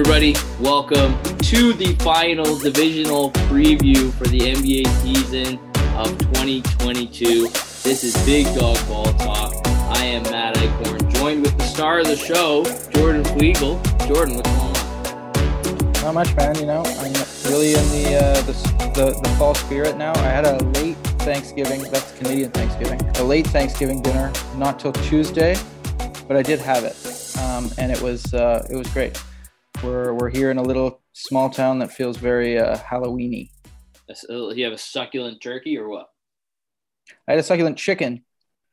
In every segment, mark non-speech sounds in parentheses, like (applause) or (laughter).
everybody. Welcome to the final divisional preview for the NBA season of 2022. This is Big Dog Ball Talk. I am Matt Eichhorn, joined with the star of the show, Jordan Flegel. Jordan, what's going on? Not much, man. You know, I'm really in the, uh, the, the the fall spirit now. I had a late Thanksgiving. That's Canadian Thanksgiving. A late Thanksgiving dinner, not till Tuesday, but I did have it, um, and it was uh, it was great. We're we're here in a little small town that feels very uh, Halloweeny. Uh, you have a succulent turkey or what? I had a succulent chicken.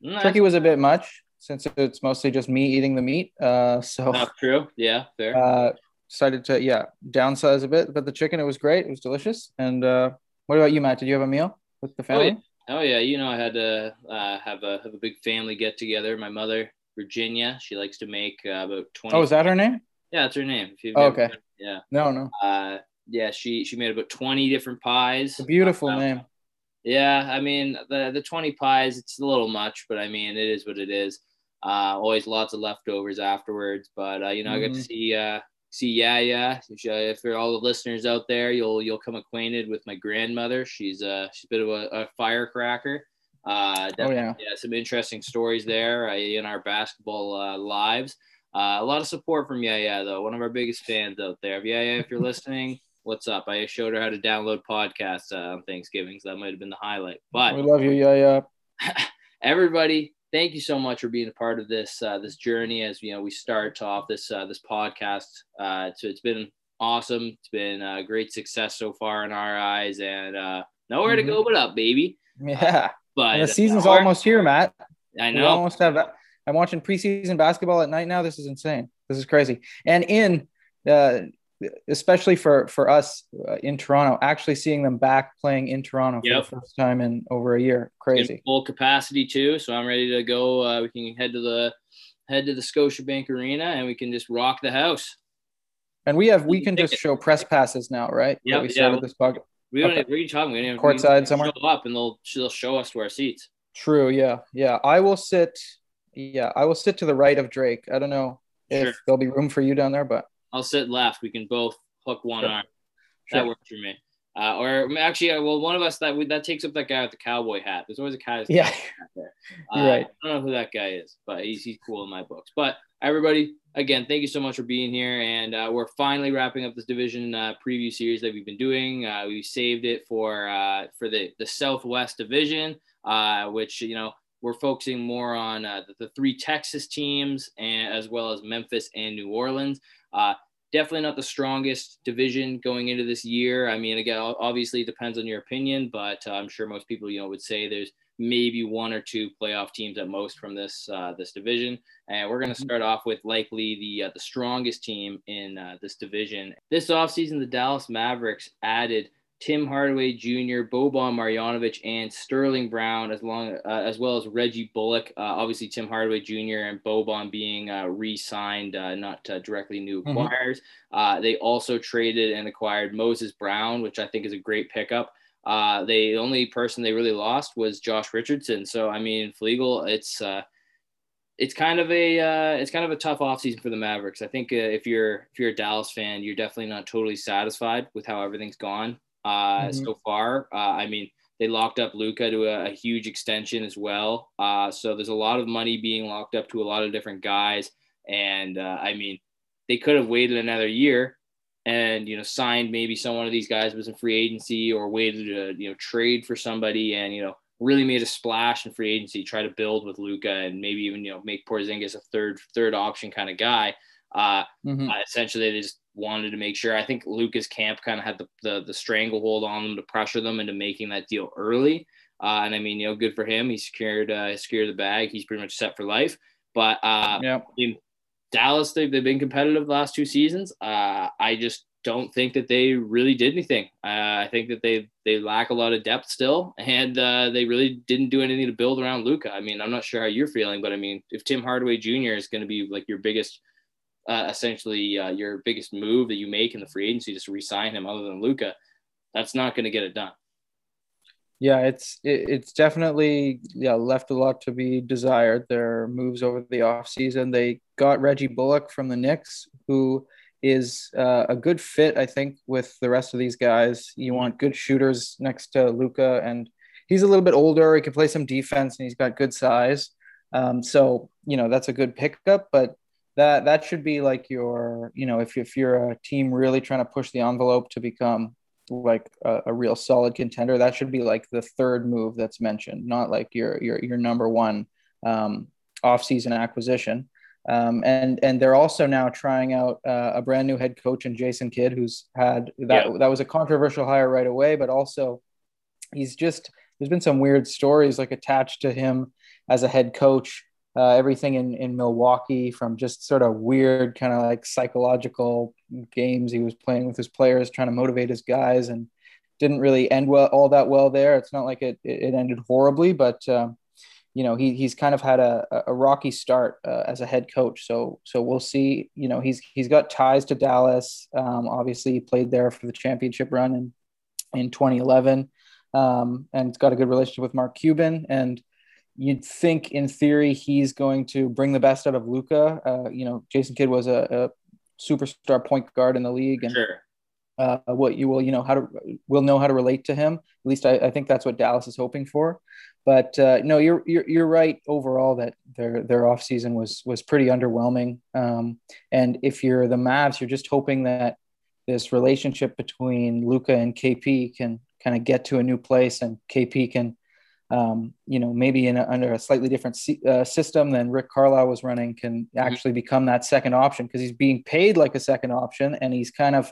Mm, Turkey was a bit much since it's mostly just me eating the meat. Uh, so Not true. Yeah, fair. (laughs) uh, decided to yeah downsize a bit, but the chicken it was great. It was delicious. And uh, what about you, Matt? Did you have a meal with the family? Oh yeah. oh yeah, you know I had to uh, have a have a big family get together. My mother, Virginia, she likes to make uh, about twenty. Oh, is that her name? Yeah, that's her name. If you've Oh, okay. Yeah. No, no. Uh, yeah, she she made about twenty different pies. Beautiful Uh, name. Yeah, I mean the the twenty pies, it's a little much, but I mean it is what it is. Uh, always lots of leftovers afterwards, but uh, you know I got to see uh see yeah yeah. If for all the listeners out there, you'll you'll come acquainted with my grandmother. She's uh she's a bit of a, a firecracker. Uh, Oh yeah. yeah, some interesting stories there uh, in our basketball uh, lives. Uh, a lot of support from Yaya though, one of our biggest fans out there. Yaya, if you're listening, what's up? I showed her how to download podcasts uh, on Thanksgiving, so that might have been the highlight. But We love you, yeah, (laughs) yeah. everybody, thank you so much for being a part of this uh, this journey as you know we start off this uh, this podcast. Uh, so it's been awesome. It's been a great success so far in our eyes, and uh, nowhere to go but up, baby. Yeah. But And the season's almost here, Matt. I We know. almost have. I'm watching preseason basketball at night now. This is insane. This is crazy. And in, uh, especially for for us uh, in Toronto, actually seeing them back playing in Toronto for the first time in over a year, in crazy. full capacity too. So I'm ready to go. Uh, we can head to the head to the Scotiabank Arena and we can just rock the house. And we have we can just show press passes now, right? Yep, That we yeah. started this podcast. We don't. Okay. What are you talking? We don't even Courtside somewhere? Show up and they'll they'll show us to our seats. True. Yeah. Yeah. I will sit. Yeah, I will sit to the right of Drake. I don't know if Sure. there'll be room for you down there, but I'll sit left. We can both hook one Sure. arm. Sure. That works for me. Uh, or actually, uh, well, one of us that that takes up that guy with the cowboy hat. There's always a guy. Yeah. cowboy hat there. (laughs) Uh, right. I don't know who that guy is, but he's he's cool in my books. But everybody, again, thank you so much for being here, and uh, we're finally wrapping up this division uh, preview series that we've been doing. Uh, we saved it for uh, for the the Southwest Division, uh, which you know we're focusing more on uh, the, the three Texas teams and as well as Memphis and New Orleans. Uh, definitely not the strongest division going into this year. I mean, again, obviously it depends on your opinion, but uh, I'm sure most people, you know, would say there's maybe one or two playoff teams at most from this uh, this division. And we're going to Mhm. start off with likely the uh, the strongest team in uh, this division. This offseason, the Dallas Mavericks added Tim Hardaway Jr., Boban Marjanovic, and Sterling Brown, as long uh, as well as Reggie Bullock. Uh, obviously, Tim Hardaway Jr. and Boban being uh, re-signed, uh, not uh, directly new acquires. Uh, they also traded and acquired Moses Brown, which I think is a great pickup. Uh, they, the only person they really lost was Josh Richardson. So I mean, Flegel, it's uh, it's kind of a uh, it's kind of a tough offseason for the Mavericks. I think uh, if you're if you're a Dallas fan, you're definitely not totally satisfied with how everything's gone uh, Mhm. so far. Uh, I mean, they locked up Luka to a, a huge extension as well. Uh, so there's a lot of money being locked up to a lot of different guys, and uh, I mean, they could have waited another year and you know signed maybe someone of these guys was in free agency or waited to you know trade for somebody and you know really made a splash in free agency, try to build with Luka and maybe even you know make Porzingis a third third option kind of guy. Uh, Mhm. uh, essentially, they just wanted to make sure. I think Luka's camp kind of had the, the the stranglehold on them to pressure them into making that deal early. Uh, and I mean, you know, good for him. He secured uh, secured the bag. He's pretty much set for life. But uh, yeah. Dallas, they've, they've been competitive the last two seasons. Uh, I just don't think that they really did anything. Uh, I think that they they lack a lot of depth still, and uh, they really didn't do anything to build around Luka. I mean, I'm not sure how you're feeling, but I mean, if Tim Hardaway Jr. is going to be like your biggest, uh, essentially uh, your biggest move that you make in the free agency, just re-sign him, other than Luka, that's not going to get it done. Yeah, it's it, it's definitely yeah left a lot to be desired. Their moves over the offseason. They got Reggie Bullock from the Knicks, who is uh, a good fit, I think, with the rest of these guys. You want good shooters next to Luka, and he's a little bit older. He can play some defense, and he's got good size. Um, so you know that's a good pickup, but that that should be like your you know if if you're a team really trying to push the envelope to become like a, a real solid contender, that should be like the third move that's mentioned, not like your your your number one um, off-season acquisition. Um, and and they're also now trying out uh, a brand new head coach in Jason Kidd, who's had that yeah. that was a controversial hire right away, but also he's just there's been some weird stories like attached to him as a head coach. Uh, everything in, in Milwaukee from just sort of weird kind of like psychological games he was playing with his players, trying to motivate his guys, and didn't really end well all that well there. It's not like it it ended horribly, but um, you know he he's kind of had a, a rocky start uh, as a head coach. So so we'll see. You know he's he's got ties to Dallas. Um, obviously, he played there for the championship run in in 2011, um, and it's got a good relationship with Mark Cuban. And you'd think, in theory, he's going to bring the best out of Luka. Uh, you know, Jason Kidd was a, a, superstar point guard in the league, and sure. uh, what you will you know how to will know how to relate to him. At least I, I think that's what Dallas is hoping for. But uh, no, you're, you're you're right overall that their their off season was was pretty underwhelming. Um, and if you're the Mavs, you're just hoping that this relationship between Luka and KP can kind of get to a new place, and KP can, um, you know, maybe in a, under a slightly different uh, system than Rick Carlisle was running, can mm-hmm. actually become that second option because he's being paid like a second option, and he's kind of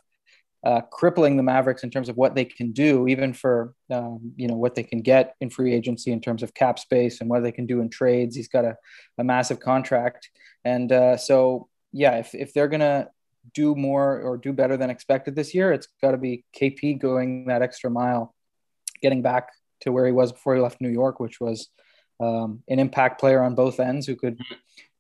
uh, crippling the Mavericks in terms of what they can do, even for um, you know what they can get in free agency in terms of cap space and what they can do in trades. He's got a, a massive contract, and uh, so yeah, if if they're gonna do more or do better than expected this year, it's got to be KP going that extra mile, getting back to where he was before he left New York, which was um, an impact player on both ends who could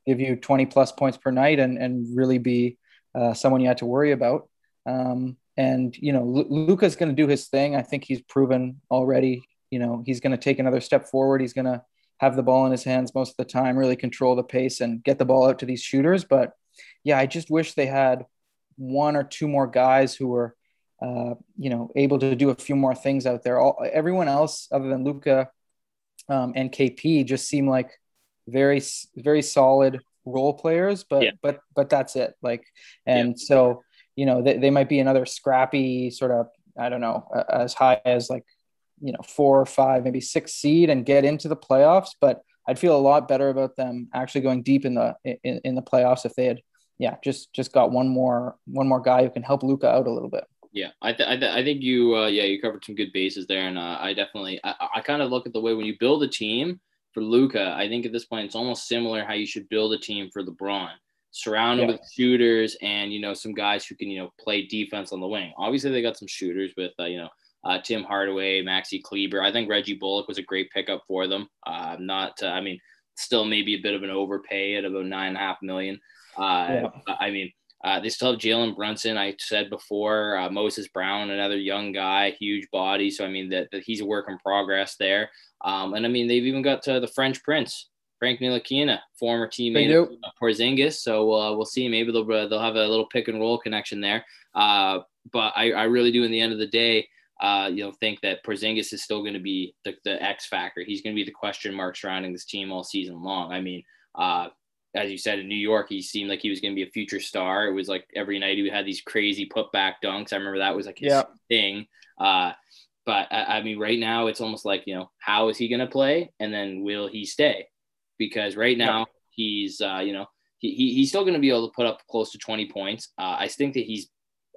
give you 20 plus points per night and and really be uh, someone you had to worry about. Um, and you know, L- Luka's going to do his thing. I think he's proven already. You know, he's going to take another step forward. He's going to have the ball in his hands most of the time, really control the pace and get the ball out to these shooters. But yeah, I just wish they had one or two more guys who were, uh, you know, able to do a few more things out there. All everyone else other than Luka um, and KP just seem like very very solid role players, but yeah. but but that's it. Like, and yeah. so you know, they, they might be another scrappy sort of, I don't know, uh, as high as like, you know, four or five, maybe six seed and get into the playoffs. But I'd feel a lot better about them actually going deep in the in, in the playoffs if they had, yeah, just just got one more one more guy who can help Luka out a little bit. Yeah, I, th- I, th- I think you uh, yeah you covered some good bases there, and uh, I definitely I, I kind of look at the way when you build a team for Luka, I think at this point it's almost similar how you should build a team for LeBron surround yeah. with shooters and you know some guys who can you know play defense on the wing. Obviously, they got some shooters with uh, you know uh, Tim Hardaway, Maxi Kleber. I think Reggie Bullock was a great pickup for them. Uh, not, uh, I mean, still maybe a bit of an overpay at about nine and a half million. Uh, yeah. I mean, uh, they still have Jalen Brunson. I said before, uh, Moses Brown, another young guy, huge body. So I mean that, that he's a work in progress there. Um, and I mean they've even got to the French Prince, Frank Ntilikina, former teammate of Porzingis. So uh, we'll see. Maybe they'll they'll have a little pick and roll connection there. Uh, but I, I really do. In the end of the day, uh, you know, think that Porzingis is still going to be the, the X factor. He's going to be the question mark surrounding this team all season long. I mean, uh, as you said in New York, he seemed like he was going to be a future star. It was like every night he had these crazy putback dunks. I remember that was like his yeah. thing. Uh, but I, I mean, right now it's almost like you know, how is he going to play, and then will he stay? because right now yeah. he's uh, you know he, he's still going to be able to put up close to 20 points. Uh, I think that he's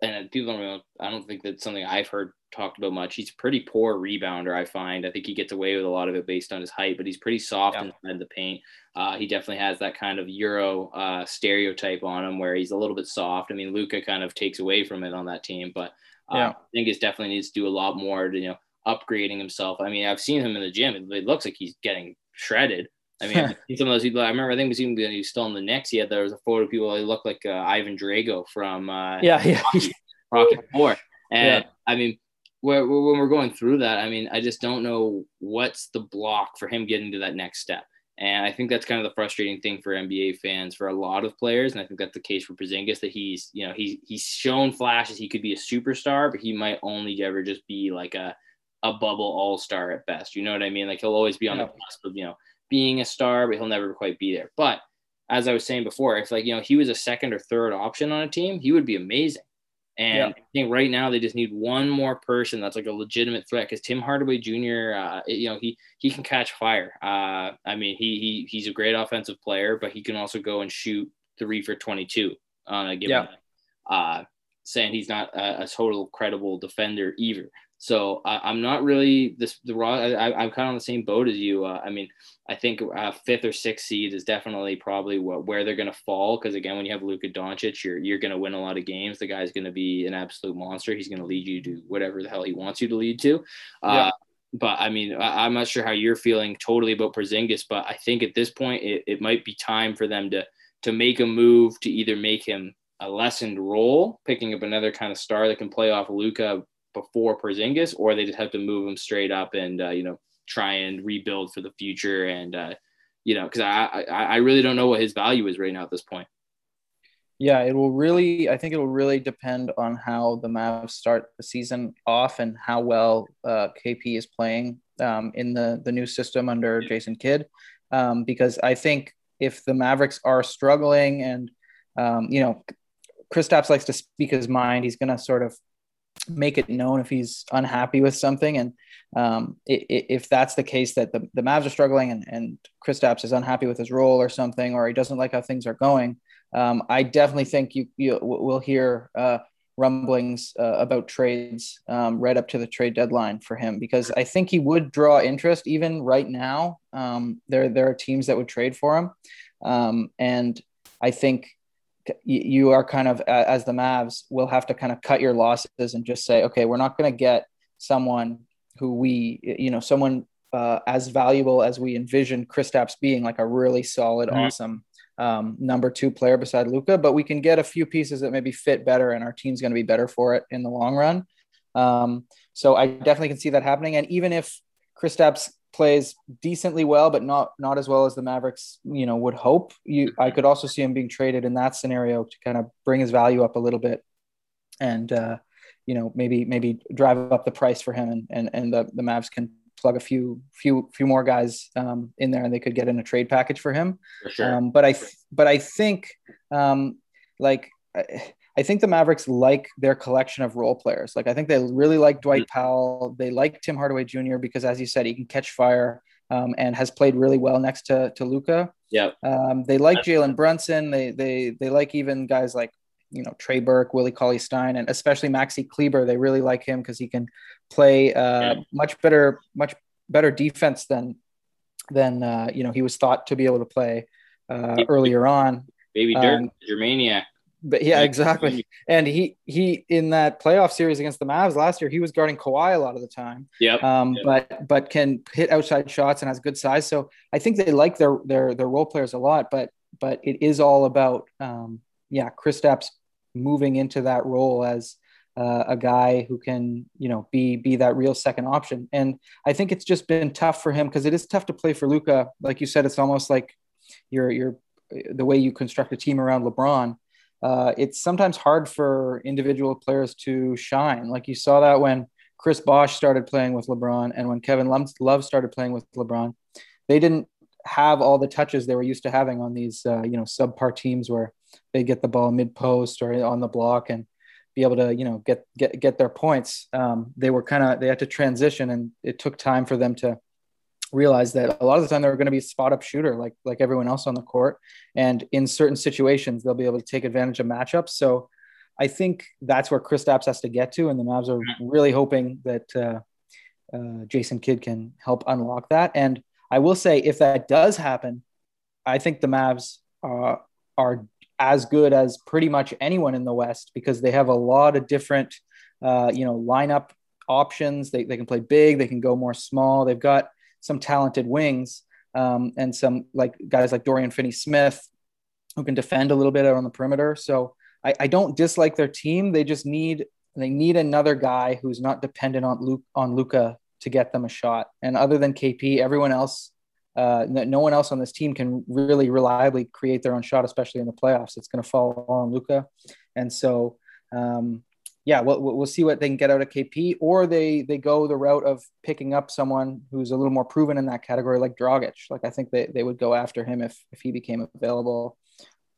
and people don't know, I don't think that's something I've heard talked about much. He's a pretty poor rebounder, I find. I think he gets away with a lot of it based on his height, but he's pretty soft yeah. inside the paint. Uh, he definitely has that kind of Euro uh, stereotype on him where he's a little bit soft. I mean, Luka kind of takes away from it on that team, but uh, yeah. I think it definitely needs to do a lot more to, you know, upgrading himself. I mean, I've seen him in the gym. It looks like he's getting shredded. I mean, (laughs) some of those people. I remember. I think it was even when he was still in the Knicks. He had there was a photo of people. He looked like uh, Ivan Drago from uh, yeah, yeah, Rocky, Rocky (laughs) Four. And yeah. I mean, when we're going through that, I mean, I just don't know what's the block for him getting to that next step. And I think that's kind of the frustrating thing for NBA fans for a lot of players. And I think that's the case for Porzingis that he's, you know, he's he's shown flashes he could be a superstar, but he might only ever just be like a a bubble all star at best. You know what I mean? Like he'll always be on yeah. the cusp of, you know, being a star, but he'll never quite be there. But as I was saying before, if like, you know, he was a second or third option on a team, he would be amazing. And yeah. I think right now they just need one more person that's like a legitimate threat because Tim Hardaway Jr. Uh, you know he he can catch fire. Uh, I mean he he he's a great offensive player, but he can also go and shoot three for twenty two on a given. Yeah. Uh, saying he's not a, a, total credible defender either. So I, am not really this the raw. I, am kind of on the same boat as you. Uh, I mean, I think uh, fifth or sixth seed is definitely probably what, where they're going to fall. Because again, when you have Luka Doncic, you're you're going to win a lot of games. The guy's going to be an absolute monster. He's going to lead you to whatever the hell he wants you to lead to. Uh, yeah. But I mean, I, am not sure how you're feeling totally about Porzingis, but I think at this point it, it might be time for them to to make a move to either make him a lessened role, picking up another kind of star that can play off Luka before Porzingis, or they just have to move him straight up and uh, you know try and rebuild for the future. And uh, you know, because I, I I really don't know what his value is right now at this point. Yeah, it will really. I think it will really depend on how the Mavs start the season off and how well uh, KP is playing um, in the the new system under Jason Kidd. Um, because I think if the Mavericks are struggling and um, you know, Kristaps likes to speak his mind. He's going to sort of make it known if he's unhappy with something. And um, if that's the case, that the, the Mavs are struggling and, and Kristaps is unhappy with his role or something, or he doesn't like how things are going, um, I definitely think you, you will hear uh, rumblings uh, about trades um, right up to the trade deadline for him because I think he would draw interest even right now. Um, there, there are teams that would trade for him. Um, and I think you are kind of as the Mavs will have to kind of cut your losses and just say, okay, we're not going to get someone who we, you know, someone uh, as valuable as we envision Kristaps being, like a really solid, mm-hmm. awesome um, number two player beside Luka. but we can get a few pieces that maybe fit better, and our team's going to be better for it in the long run. Um, so I definitely can see that happening. And even if Kristaps plays decently well, but not not as well as the Mavericks, you know, would hope. You, I could also see him being traded in that scenario to kind of bring his value up a little bit, and uh, you know, maybe maybe drive up the price for him, and and and the, the Mavs can plug a few few few more guys um, in there, and they could get in a trade package for him. For sure. Um, but I but I think um, like. I think the Mavericks like their collection of role players. Like I think they really like Dwight mm-hmm. Powell. They like Tim Hardaway Jr. because, as you said, he can catch fire um, and has played really well next to to Luka. Yeah. Um, they like Jalen Brunson. They they they like even guys like you know Trey Burke, Willie Cauley Stein, and especially Maxi Kleber. They really like him because he can play uh, yeah. much better much better defense than than uh, you know he was thought to be able to play uh, earlier on. Baby Dirk, um, Germaniac but yeah, exactly. And he he in that playoff series against the Mavs last year, he was guarding Kawhi a lot of the time. Yeah. Um, yep. but but can hit outside shots and has good size. So I think they like their their their role players a lot. But but it is all about um, yeah, Kristaps moving into that role as uh, a guy who can you know be be that real second option. And I think it's just been tough for him because it is tough to play for luka Like you said, it's almost like you're you're the way you construct a team around LeBron uh, it's sometimes hard for individual players to shine. Like you saw that when Chris Bosh started playing with LeBron and when Kevin Love started playing with LeBron, they didn't have all the touches they were used to having on these, uh, you know, subpar teams where they get the ball mid post or on the block and be able to, you know, get get get their points. Um, they were kind of they had to transition, and it took time for them to realized that a lot of the time they're going to be spot up shooter like like everyone else on the court. And in certain situations they'll be able to take advantage of matchups. So i think that's where chris Kristaps has to get to and the Mavs are really hoping that uh, uh, Jason Kidd can help unlock that. And I will say if that does happen I think the Mavs uh, are as good as pretty much anyone in the West because they have a lot of different uh, you know lineup options. They, they can play big they can go more small. They've got some talented wings um, and some like guys like Dorian Finney Smith who can defend a little bit on the perimeter. So I, I, don't dislike their team. They just need they need another guy who's not dependent on Luke on Luka to get them a shot. And other than KP, everyone else uh, no one else on this team can really reliably create their own shot, especially in the playoffs. It's going to fall on Luka, and so um, yeah, we'll, we'll see what they can get out of KP, or they they go the route of picking up someone who's a little more proven in that category, like Dragic. Like I think they, they would go after him if if he became available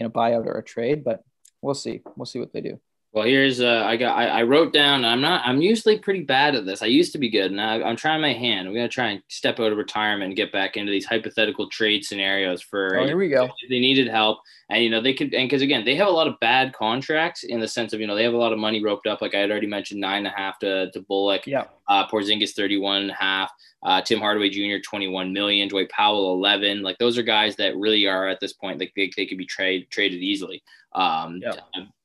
in a buyout or a trade, but we'll see. We'll see what they do. Well, here's uh, I got I, I, wrote down. I'm not. I'm usually pretty bad at this. I used to be good, and I, am trying my hand. I'm gonna try and step out of retirement and get back into these hypothetical trade scenarios for. Oh, here we go. they needed help, and you know they could, and because again, they have a lot of bad contracts in the sense of you know they have a lot of money roped up. Like I had already mentioned, nine and a half to to Bullock. Yeah. Uh, Porzingis 31 and a half. Uh, Tim Hardaway Jr. 21 million. Dwight Powell 11. Like those are guys that really are at this point like they, they could be trade traded easily. Um, yeah.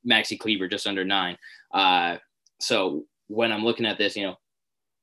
Maxi Kleber just under nine. Uh, so when I'm looking at this, you know,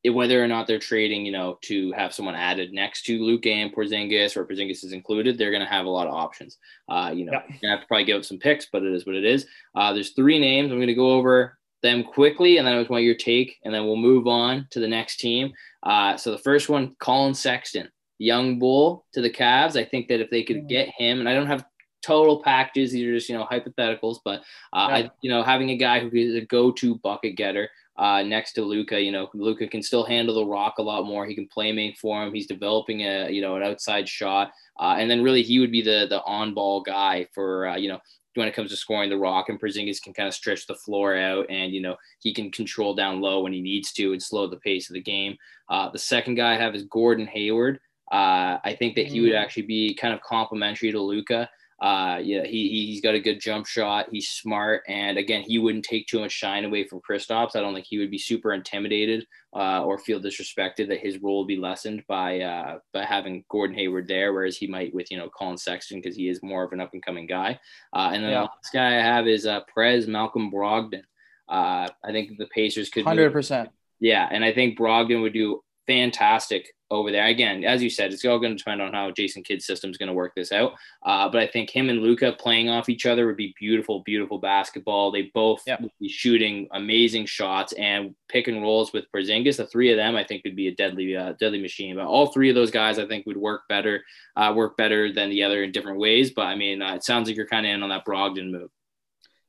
it, whether or not they're trading, you know, to have someone added next to Luke and Porzingis or Porzingis is included, they're going to have a lot of options. Uh, you know, yeah. to have to probably give up some picks, but it is what it is. Uh, there's three names. I'm going to go over them quickly, and then I just want your take, and then we'll move on to the next team. Uh, so the first one, Collin Sexton, young bull to the Cavs. I think that if they could mm. get him, and I don't have total packages. These are just you know hypotheticals, but uh, yeah. I you know having a guy who is a go-to bucket getter uh, next to Luka, you know Luka can still handle the rock a lot more. He can play make for him. He's developing a you know an outside shot, uh, and then really he would be the the on-ball guy for uh, you know when it comes to scoring the rock and Porzingis can kind of stretch the floor out and you know he can control down low when he needs to and slow the pace of the game. Uh, the second guy I have is Gordon Hayward. Uh, I think that he would mm. actually be kind of complementary to Luka. Uh, yeah, he he's got a good jump shot. He's smart, and again, he wouldn't take too much shine away from Kristaps. I don't think he would be super intimidated uh, or feel disrespected that his role will be lessened by uh, by having Gordon Hayward there, whereas he might with you know Collin Sexton because he is more of an up and coming guy. Uh, and then yeah. the last guy I have is uh, Prez Malcolm Brogdon. Uh, I think the Pacers could hundred percent. Yeah, and I think Brogdon would do fantastic over there. Again, as you said, it's all going to depend on how Jason Kidd's system is going to work this out. Uh, but I think him and Luka playing off each other would be beautiful, beautiful basketball. They both yep. would be shooting amazing shots and pick and rolls with Porzingis. The three of them, I think, would be a deadly, uh, deadly machine. But all three of those guys, I think, would work better, uh, work better than the other in different ways. But I mean, uh, it sounds like you're kind of in on that Brogdon move.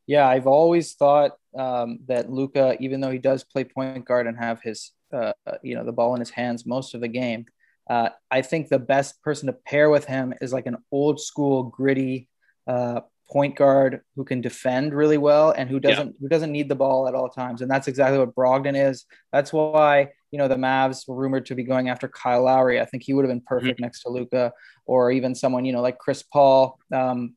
Yeah, I've always thought um, that Luka, even though he does play point guard and have his uh, you know the ball in his hands most of the game. Uh, I think the best person to pair with him is like an old school gritty uh, point guard who can defend really well and who doesn't yeah. who doesn't need the ball at all times. And that's exactly what Brogdon is. That's why you know the Mavs were rumored to be going after Kyle Lowry. I think he would have been perfect mm-hmm. next to Luka or even someone you know like Chris Paul. Um,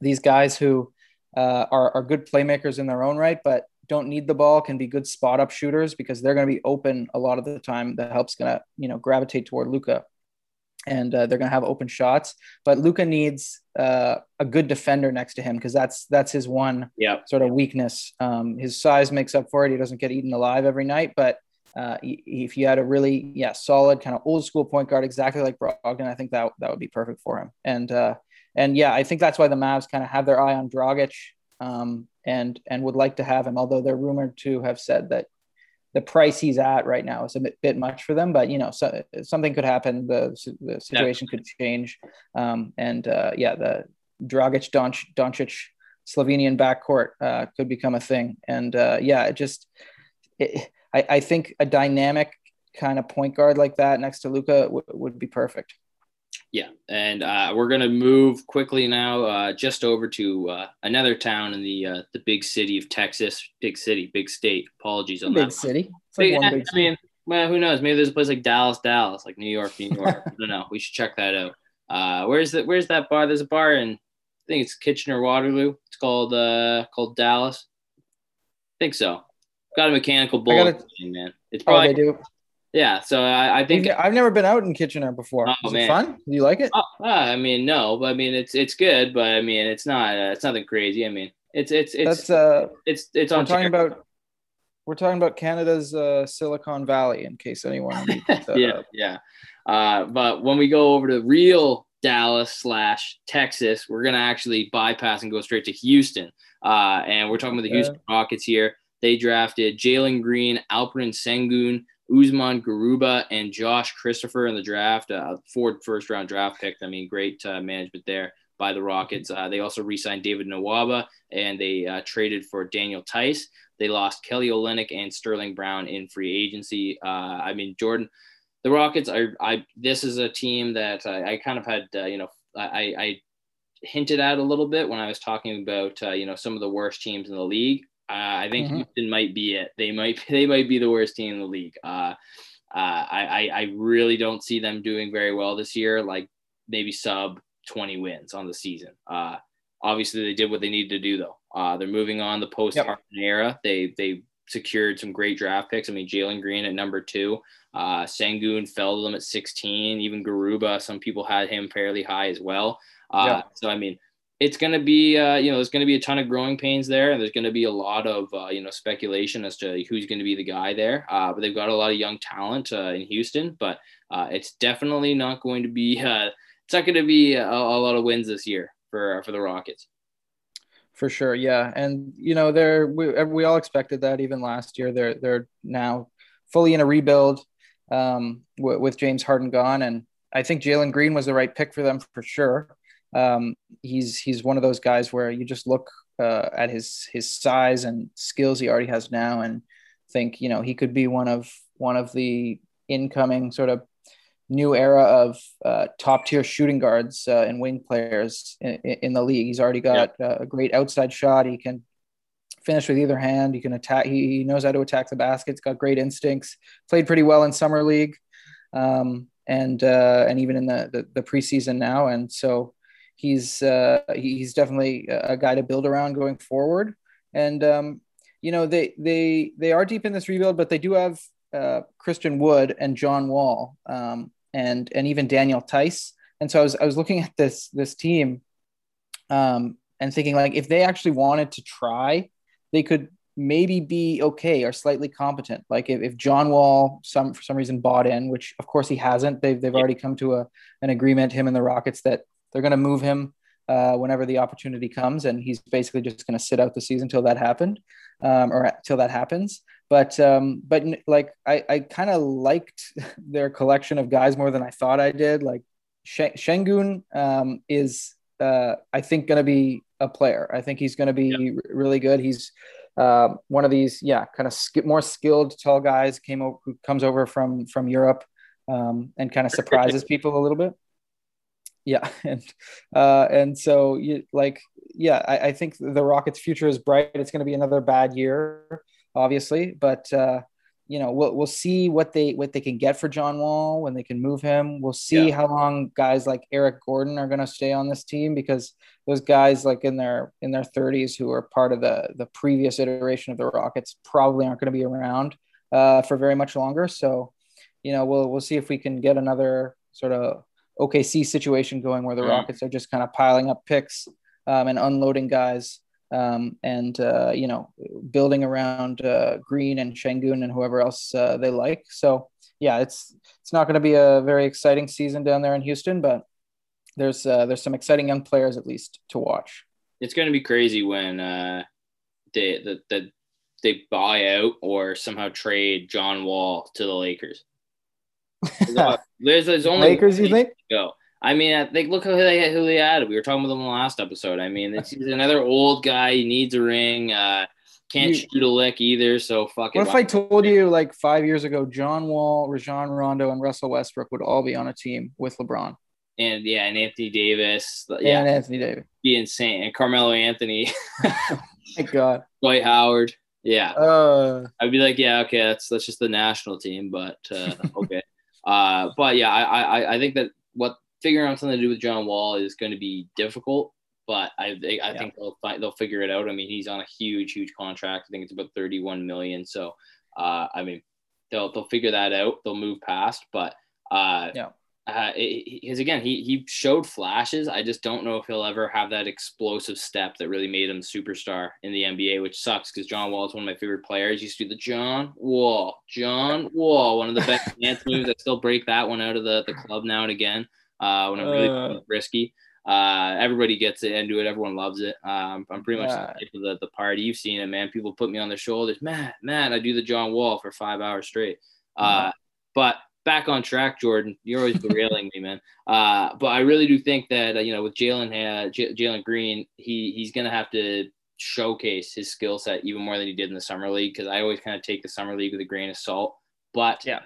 these guys who uh, are, are good playmakers in their own right, but don't need the ball can be good spot up shooters because they're going to be open a lot of the time. The help's going to you know gravitate toward Luka, and uh, they're going to have open shots. But Luka needs uh, a good defender next to him because that's that's his one yep. sort of weakness. Um, his size makes up for it. He doesn't get eaten alive every night, but uh, if you had a really yeah solid kind of old school point guard exactly like Brogdon, I think that that would be perfect for him. And uh, and yeah, I think that's why the Mavs kind of have their eye on Dragic. Um, and and would like to have him. Although they're rumored to have said that the price he's at right now is a bit, bit much for them. But you know, so, something could happen. The the situation yeah. could change. Um, and uh, yeah, the Dragic, Doncic, Doncic Slovenian backcourt uh, could become a thing. And uh, yeah, it just it, I, I think a dynamic kind of point guard like that next to Luka w- would be perfect. Yeah, and uh, we're gonna move quickly now, uh, just over to uh, another town in the uh, the big city of Texas. Big city, big state. Apologies on big that. City. Big, big I mean, well, who knows? Maybe there's a place like Dallas, Dallas, like New York, New York. (laughs) I don't know. We should check that out. Uh, where's that? Where's that bar? There's a bar in, I think it's Kitchener Waterloo. It's called uh called Dallas. I think so. Got a mechanical bull, gotta, man. It's probably oh, they do. Yeah, so I, I think I've never been out in Kitchener before. Oh, Is man. it fun? Do you like it? Oh, uh, I mean, no, but I mean, it's it's good, but I mean, it's not uh, it's nothing crazy. I mean, it's it's it's That's, uh, it's it's on. We're talking about we're talking about Canada's uh, Silicon Valley, in case anyone. (laughs) Yeah, yeah. Uh, but when we go over to real Dallas slash Texas, we're gonna actually bypass and go straight to Houston. Uh, and we're talking about the Houston Rockets here. They drafted Jalen Green, Alperen Sengun, Usman Garuba and Josh Christopher in the draft. Uh, Ford first round draft pick. I mean, great uh, management there by the Rockets. Uh, they also re-signed David Nwaba and they uh, traded for Daniel Theis. They lost Kelly Olynyk and Sterling Brown in free agency. Uh, I mean, Jordan, the Rockets are. I this is a team that I, I kind of had. Uh, you know, I, I hinted at a little bit when I was talking about uh, you know some of the worst teams in the league. Uh, I think mm-hmm. Houston might be it. They might (laughs) they might be the worst team in the league. Uh, uh, I I really don't see them doing very well this year. Like maybe sub 20 wins on the season. Uh, obviously, they did what they needed to do though. Uh, they're moving on the post yep. era. They they secured some great draft picks. I mean, Jalen Green at number two, uh, Sengun fell to them at 16. Even Garuba, some people had him fairly high as well. Uh, yeah. So I mean, it's going to be uh, you know there's going to be a ton of growing pains there, and there's going to be a lot of uh, you know speculation as to who's going to be the guy there. Uh, but they've got a lot of young talent uh, in Houston, but uh, it's definitely not going to be (laughs) uh, it's not going to be a, a, lot of wins this year for for the Rockets. For sure, yeah, and you know they're we, we all expected that even last year. They're they're now fully in a rebuild um, w- with James Harden gone, and I think Jalen Green was the right pick for them for sure. Um, he's he's one of those guys where you just look uh, at his his size and skills he already has now, and think you know he could be one of one of the incoming sort of new era of uh, top tier shooting guards uh, and wing players in, in, the league. He's already got uh, a great outside shot. He can finish with either hand. He can attack. He, he knows how to attack the basket. He's got great instincts. Played pretty well in summer league, um, and uh, and even in the, the, the preseason now. And so he's uh, he's definitely a guy to build around going forward. And um, you know they they they are deep in this rebuild, but they do have uh, Christian Wood and John Wall, um, and and even Daniel Theis. And so I was I was looking at this this team, um, and thinking like if they actually wanted to try, they could maybe be okay or slightly competent. Like if, if John Wall some for some reason bought in, which of course he hasn't. They've they've already come to a an agreement him and the Rockets that they're going to move him uh, whenever the opportunity comes, and he's basically just going to sit out the season until that happened, um, or till that happens. But um, but like I, I kind of liked (laughs) their collection of guys more than I thought I did. Like Sh- Sengun um, is uh, I think going to be a player. I think he's going to be yep. r- really good. He's uh, one of these, yeah, kind of sk- more skilled tall guys came over who comes over from from Europe um, and kind of surprises people a little bit. Yeah, (laughs) and uh, and so you like, yeah, I, I think the Rockets' future is bright. It's going to be another bad year obviously, but uh, you know we'll we'll see what they what they can get for John Wall when they can move him. We'll see yeah. how long guys like Eric Gordon are going to stay on this team because those guys like in their in their 30s who are part of the the previous iteration of the Rockets probably aren't going to be around uh, for very much longer. So you know we'll we'll see if we can get another sort of OKC situation going where the mm. Rockets are just kind of piling up picks um, and unloading guys um, and uh, you know building around uh, Green and Sengun and whoever else uh, they like. So yeah, it's it's not going to be a very exciting season down there in Houston, but there's uh, there's some exciting young players at least to watch. It's going to be crazy when uh, they the, the they buy out or somehow trade John Wall to the Lakers. (laughs) there's, there's only Lakers, you think? Go. I mean, I think look who they who they had. We were talking about them in the last episode. I mean, this is another old guy. He needs a ring. Uh, can't you, shoot a lick either. So fuck What if I told you like five years ago, John Wall, Rajon Rondo, and Russell Westbrook would all be on a team with LeBron? And yeah, and Anthony Davis. Yeah, and Anthony Davis. Be insane. And Carmelo Anthony. (laughs) My God. (laughs) Dwight Howard. Yeah. Uh, I'd be like, yeah, okay, that's that's just the national team, but uh, okay. Uh, but yeah, I, I I think that what figuring out something to do with John Wall is going to be difficult, but I I yeah. think they'll find, they'll figure it out. I mean, he's on a huge huge contract. I think it's about 31 million. So, uh, I mean, they'll they'll figure that out. They'll move past, but uh, yeah. Uh, because again, he he showed flashes. I just don't know if he'll ever have that explosive step that really made him superstar in the NBA, which sucks because John Wall is one of my favorite players. He used to do the John Wall, John Wall, one of the best (laughs) dance moves. I still break that one out of the, the club now and again uh, when I'm really uh, risky. Uh, everybody gets it into it. Everyone loves it. Um, I'm pretty much yeah. the, the, the party. You've seen it, man. People put me on their shoulders. Matt, Matt, I do the John Wall for five hours straight. Uh, but back on track, Jordan. You're always derailing me, man. Uh, but I really do think that uh, you know with Jalen uh, J- Jalen Green, he he's gonna have to showcase his skill set even more than he did in the summer league because I always kind of take the summer league with a grain of salt. But yeah,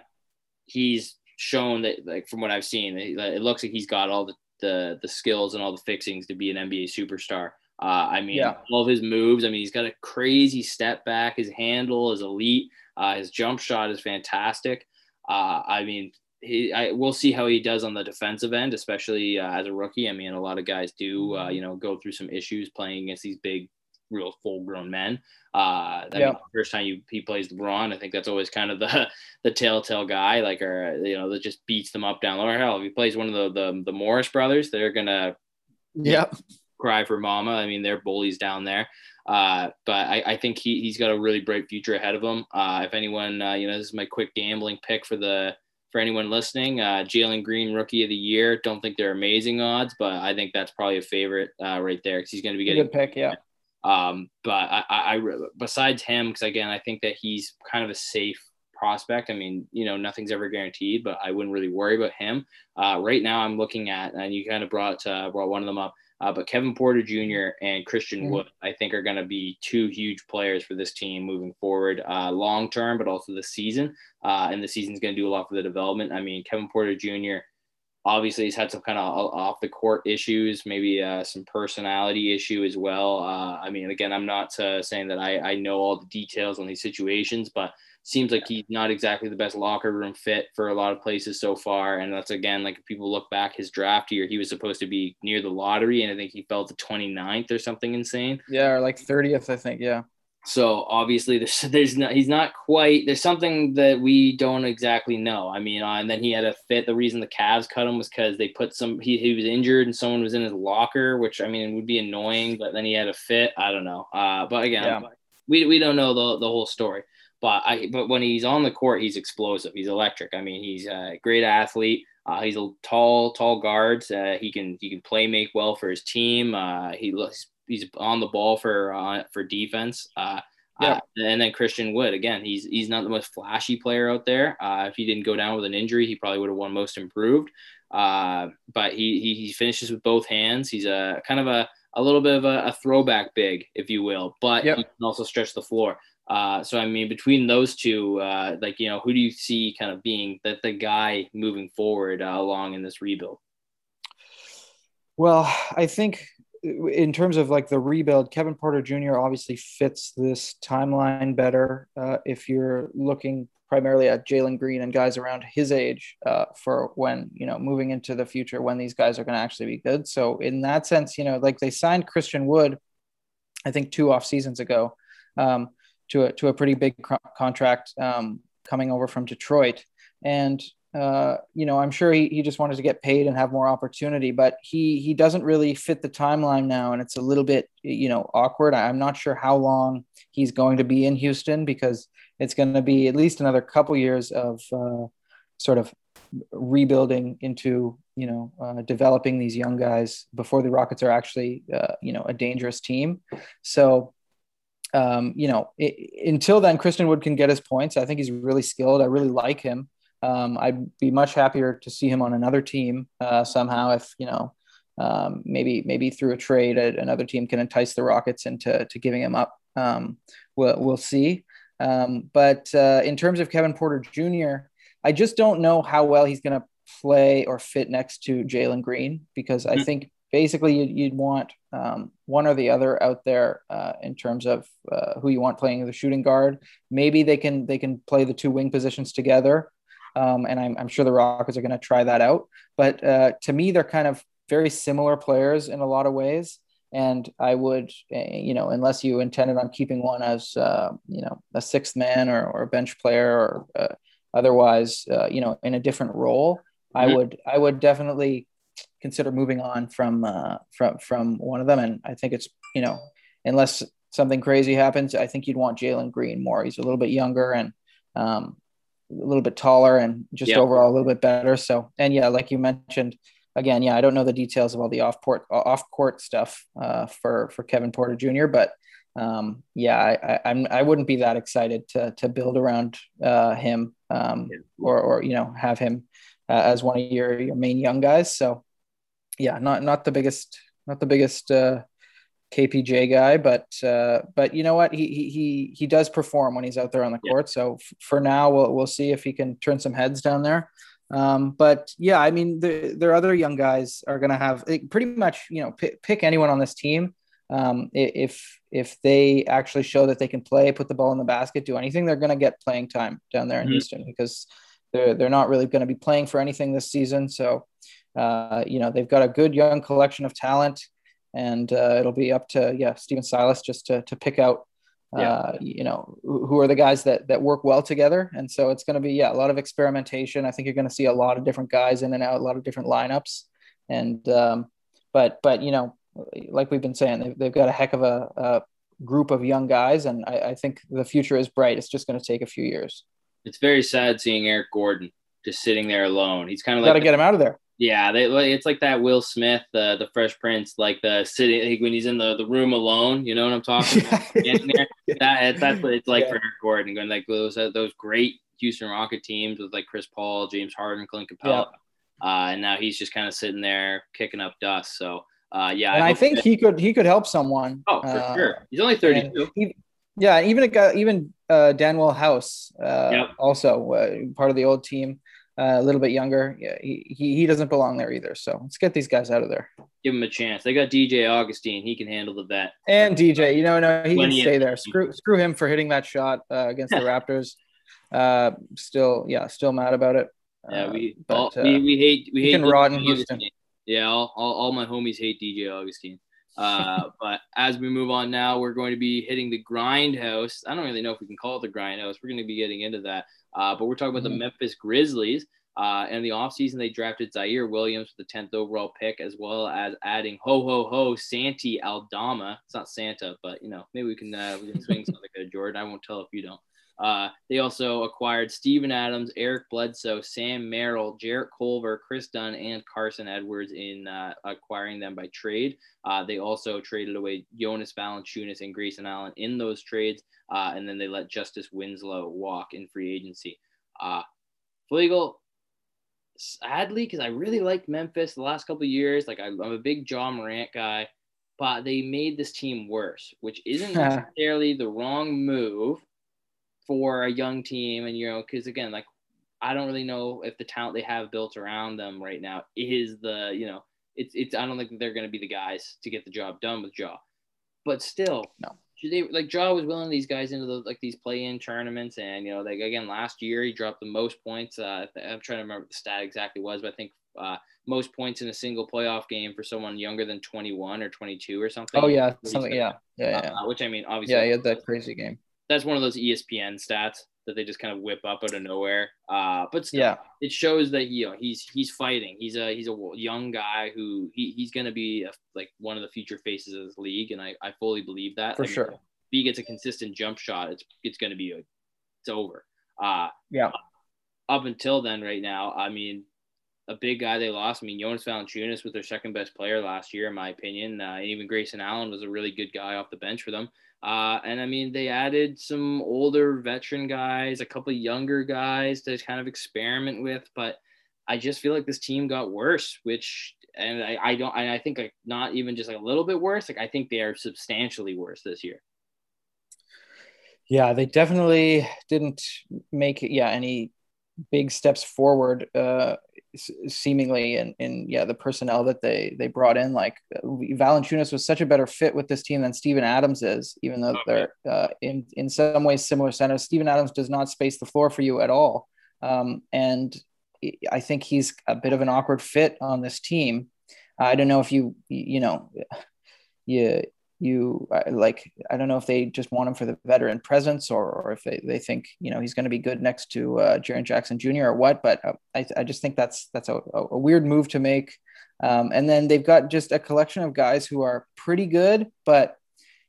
he's shown that like from what I've seen, it looks like he's got all the the, the skills and all the fixings to be an NBA superstar. Uh, I mean, yeah. all of his moves. I mean, he's got a crazy step back. His handle is elite. Uh, his jump shot is fantastic. Uh, I mean, he, I, we'll see how he does on the defensive end, especially uh, as a rookie. I mean, a lot of guys do, uh, you know, go through some issues playing against these big, real full-grown men. Uh, that yeah. first time you, he plays LeBron, I think that's always kind of the (laughs) the telltale guy, like or you know, that just beats them up down lower. Hell, if he plays one of the the, the Morris brothers, they're gonna yeah cry for mama. I mean, they're bullies down there. Uh, but I, I, think he, he's got a really bright future ahead of him. Uh, if anyone, uh, you know, this is my quick gambling pick for the for anyone listening. Uh, Jalen Green, rookie of the year. Don't think they're amazing odds, but I think that's probably a favorite uh, right there because he's going to be getting good pick. Yeah. Um, but I, I, I besides him, because again, I think that he's kind of a safe prospect. I mean, you know, nothing's ever guaranteed, but I wouldn't really worry about him. Uh, right now, I'm looking at, and you kind of brought uh, brought one of them up. Uh, but Kevin Porter Jr. and Christian mm-hmm. Wood, I think, are going to be two huge players for this team moving forward, uh, long term, but also the season. Uh, and the season's going to do a lot for the development. I mean, Kevin Porter Jr. Obviously, he's had some kind of off the court issues, maybe uh, some personality issue as well. Uh, I mean, again, I'm not uh, saying that I, I know all the details on these situations, but seems like he's not exactly the best locker room fit for a lot of places so far. And that's again, like if people look back his draft year, he was supposed to be near the lottery, and I think he fell to 29th or something insane. Yeah, or like 30th, I think. Yeah. So obviously, (laughs) there's there's not he's not quite there's something that we don't exactly know. I mean, uh, and then he had a fit. The reason the Cavs cut him was because they put some he, he was injured and someone was in his locker, which I mean would be annoying. But then he had a fit. I don't know. Uh, but again, yeah. we we don't know the the whole story. But I but when he's on the court, he's explosive. He's electric. I mean, he's a great athlete. Uh, he's a tall, tall guard. Uh, he can he can play make well for his team. Uh, he looks he's on the ball for uh, for defense. Uh, yeah. Uh, and then Christian Wood again. He's he's not the most flashy player out there. Uh, if he didn't go down with an injury, he probably would have won Most Improved. Uh, but he, he he finishes with both hands. He's a kind of a a little bit of a, a throwback big, if you will, but yep. he can also stretch the floor. Uh, so I mean, between those two, uh, like you know, who do you see kind of being the, the guy moving forward uh, along in this rebuild? Well, I think in terms of like the rebuild, Kevin Porter Jr. obviously fits this timeline better. Uh, if you're looking primarily at Jalen Green and guys around his age uh, for when you know moving into the future when these guys are going to actually be good. So in that sense, you know, like they signed Christian Wood, I think two off seasons ago. Um, to a, to a pretty big co- contract um, coming over from Detroit. And, uh, you know, I'm sure he, he just wanted to get paid and have more opportunity, but he, he doesn't really fit the timeline now. And it's a little bit, you know, awkward. I'm not sure how long he's going to be in Houston because it's going to be at least another couple years of uh, sort of rebuilding into you know uh, developing these young guys before the Rockets are actually uh, you know a dangerous team. So um, you know, it, until then, Christian Wood can get his points. I think he's really skilled. I really like him. Um, I'd be much happier to see him on another team uh, somehow if you know um, maybe maybe through a trade another team can entice the Rockets into to giving him up. Um, we'll we'll see. Um, but uh, in terms of Kevin Porter Jr., I just don't know how well he's going to play or fit next to Jalen Green because I hmm. think basically you'd, you'd want um, one or the other out there uh, in terms of uh, who you want playing the shooting guard. Maybe they can they can play the two wing positions together, um, and I'm, I'm, sure the Rockets are going to try that out. But uh, to me, they're kind of very similar players in a lot of ways. And I would, eh, you know, unless you intended on keeping one as, uh, you know, a sixth man or, or a bench player or uh, otherwise, uh, you know, in a different role, mm-hmm. I would, I would definitely consider moving on from uh, from from one of them. And I think it's you know unless something crazy happens, I think you'd want Jalen Green more. He's a little bit younger and um, a little bit taller and just yep. overall a little bit better. So and yeah, like you mentioned again, yeah, I don't know the details of all the off port off court stuff uh, for for Kevin Porter Jr., but um, yeah, I, I'm I wouldn't be that excited to to build around uh, him um, yeah. or or you know have him uh, as one of your your main young guys. So yeah, not not the biggest not the biggest uh, KPJ guy, but uh, but you know what he he he does perform when he's out there on the court. Yeah. So f- for now, we'll we'll see if he can turn some heads down there. Um, but yeah, I mean, the, their other young guys are going to have pretty much you know p- pick anyone on this team um, if if they actually show that they can play, put the ball in the basket, do anything, they're going to get playing time down there in mm-hmm. Houston because they're they're not really going to be playing for anything this season. So, uh, you know, they've got a good young collection of talent, and uh, it'll be up to yeah Stephen Silas just to to pick out. Yeah. Uh, you know who are the guys that that work well together, and so it's going to be yeah a lot of experimentation. I think you're going to see a lot of different guys in and out, a lot of different lineups, and um, but but you know like we've been saying, they've, they've got a heck of a, a group of young guys, and I, I, think the future is bright. It's just going to take a few years. It's very sad seeing Eric Gordon just sitting there alone. He's kind of like got to get him out of there. Yeah, they, it's like that Will Smith, uh, the Fresh Prince, like the sitting like when he's in the, the room alone. You know what I'm talking about? (laughs) there. That, that's what it's like yeah. for Eric Gordon, going like those those great Houston Rocket teams with like Chris Paul, James Harden, Clint Capela, yeah. uh, and now he's just kind of sitting there kicking up dust. So uh, yeah, and I, I think that, he could he could help someone. Oh, for uh, sure. He's only 32. He, yeah, even a guy, even uh, Danuel House, uh, yep. also uh, part of the old team, uh, a little bit younger. Yeah, he, he he doesn't belong there either. So let's get these guys out of there. Give him a chance. They got DJ Augustin. He can handle the vet. And DJ, you know, no, he can stay there. Screw screw him for hitting that shot uh, against the (laughs) Raptors. Uh, still, yeah, still mad about it. Yeah, we but, all, we, we hate we hate rot in Houston. Yeah, all, all, all my homies hate DJ Augustin. (laughs) Uh, but as we move on now, we're going to be hitting the grindhouse. I don't really know if we can call it the grindhouse. We're going to be getting into that. Uh, but we're talking about mm-hmm. the Memphis Grizzlies. Uh, in the offseason, they drafted Ziaire Williams with the 10th overall pick, as well as adding ho ho ho Santi Aldama. It's not Santa, but you know maybe we can uh, we can swing (laughs) something good, Jordan. I won't tell if you don't. Uh, they also acquired Steven Adams, Eric Bledsoe, Sam Merrill, Jarrett Culver, Kris Dunn, and Carson Edwards in uh, acquiring them by trade. Uh, they also traded away Jonas Valanciunas and Grayson Allen in those trades, uh, and then they let Justice Winslow walk in free agency. Uh, Flegel, sadly, because I really liked Memphis the last couple years. Like I, I'm a big Ja Morant guy, but they made this team worse, which isn't (laughs) necessarily the wrong move for a young team and you know because again like i don't really know if the talent they have built around them right now is the you know it's it's i don't think they're going to be the guys to get the job done with Ja but still no should they like Ja was willing these guys into the like these play-in tournaments and you know like again last year he dropped the most points uh i'm trying to remember what the stat exactly was but i think uh most points in a single playoff game for someone younger than 21 or 22 or something. Oh yeah, something. Yeah, yeah, yeah. Uh, which I mean, obviously. Yeah, he had that crazy game that's one of those ESPN stats that they just kind of whip up out of nowhere. Uh, but still, yeah, it shows that you know he's he's fighting. He's a he's a young guy who he, he's going to be a, like one of the future faces of this league, and I, I fully believe that for I mean, sure. If he gets a consistent jump shot, it's it's going to be a, it's over. Uh, yeah. Up until then, right now, I mean, a big guy they lost. I mean, Jonas Valanciunas was their second best player last year, in my opinion. Uh, even Grayson Allen was a really good guy off the bench for them. Uh, and I mean, they added some older veteran guys, a couple younger guys to kind of experiment with. But I just feel like this team got worse, which, and I, I don't, I think like not even just like a little bit worse. Like I think they are substantially worse this year. Yeah, they definitely didn't make yeah any big steps forward. Uh, seemingly in, in yeah the personnel that they they brought in like Valanciunas was such a better fit with this team than Steven Adams is even though they're uh, in in some ways similar centers. Steven Adams does not space the floor for you at all. Um, and I think he's a bit of an awkward fit on this team. I don't know if you you know you you like i don't know if they just want him for the veteran presence or, or if they, they think you know he's going to be good next to uh, Jaren Jackson Jr. or what but uh, I, I just think that's that's a, a weird move to make um, and then they've got just a collection of guys who are pretty good but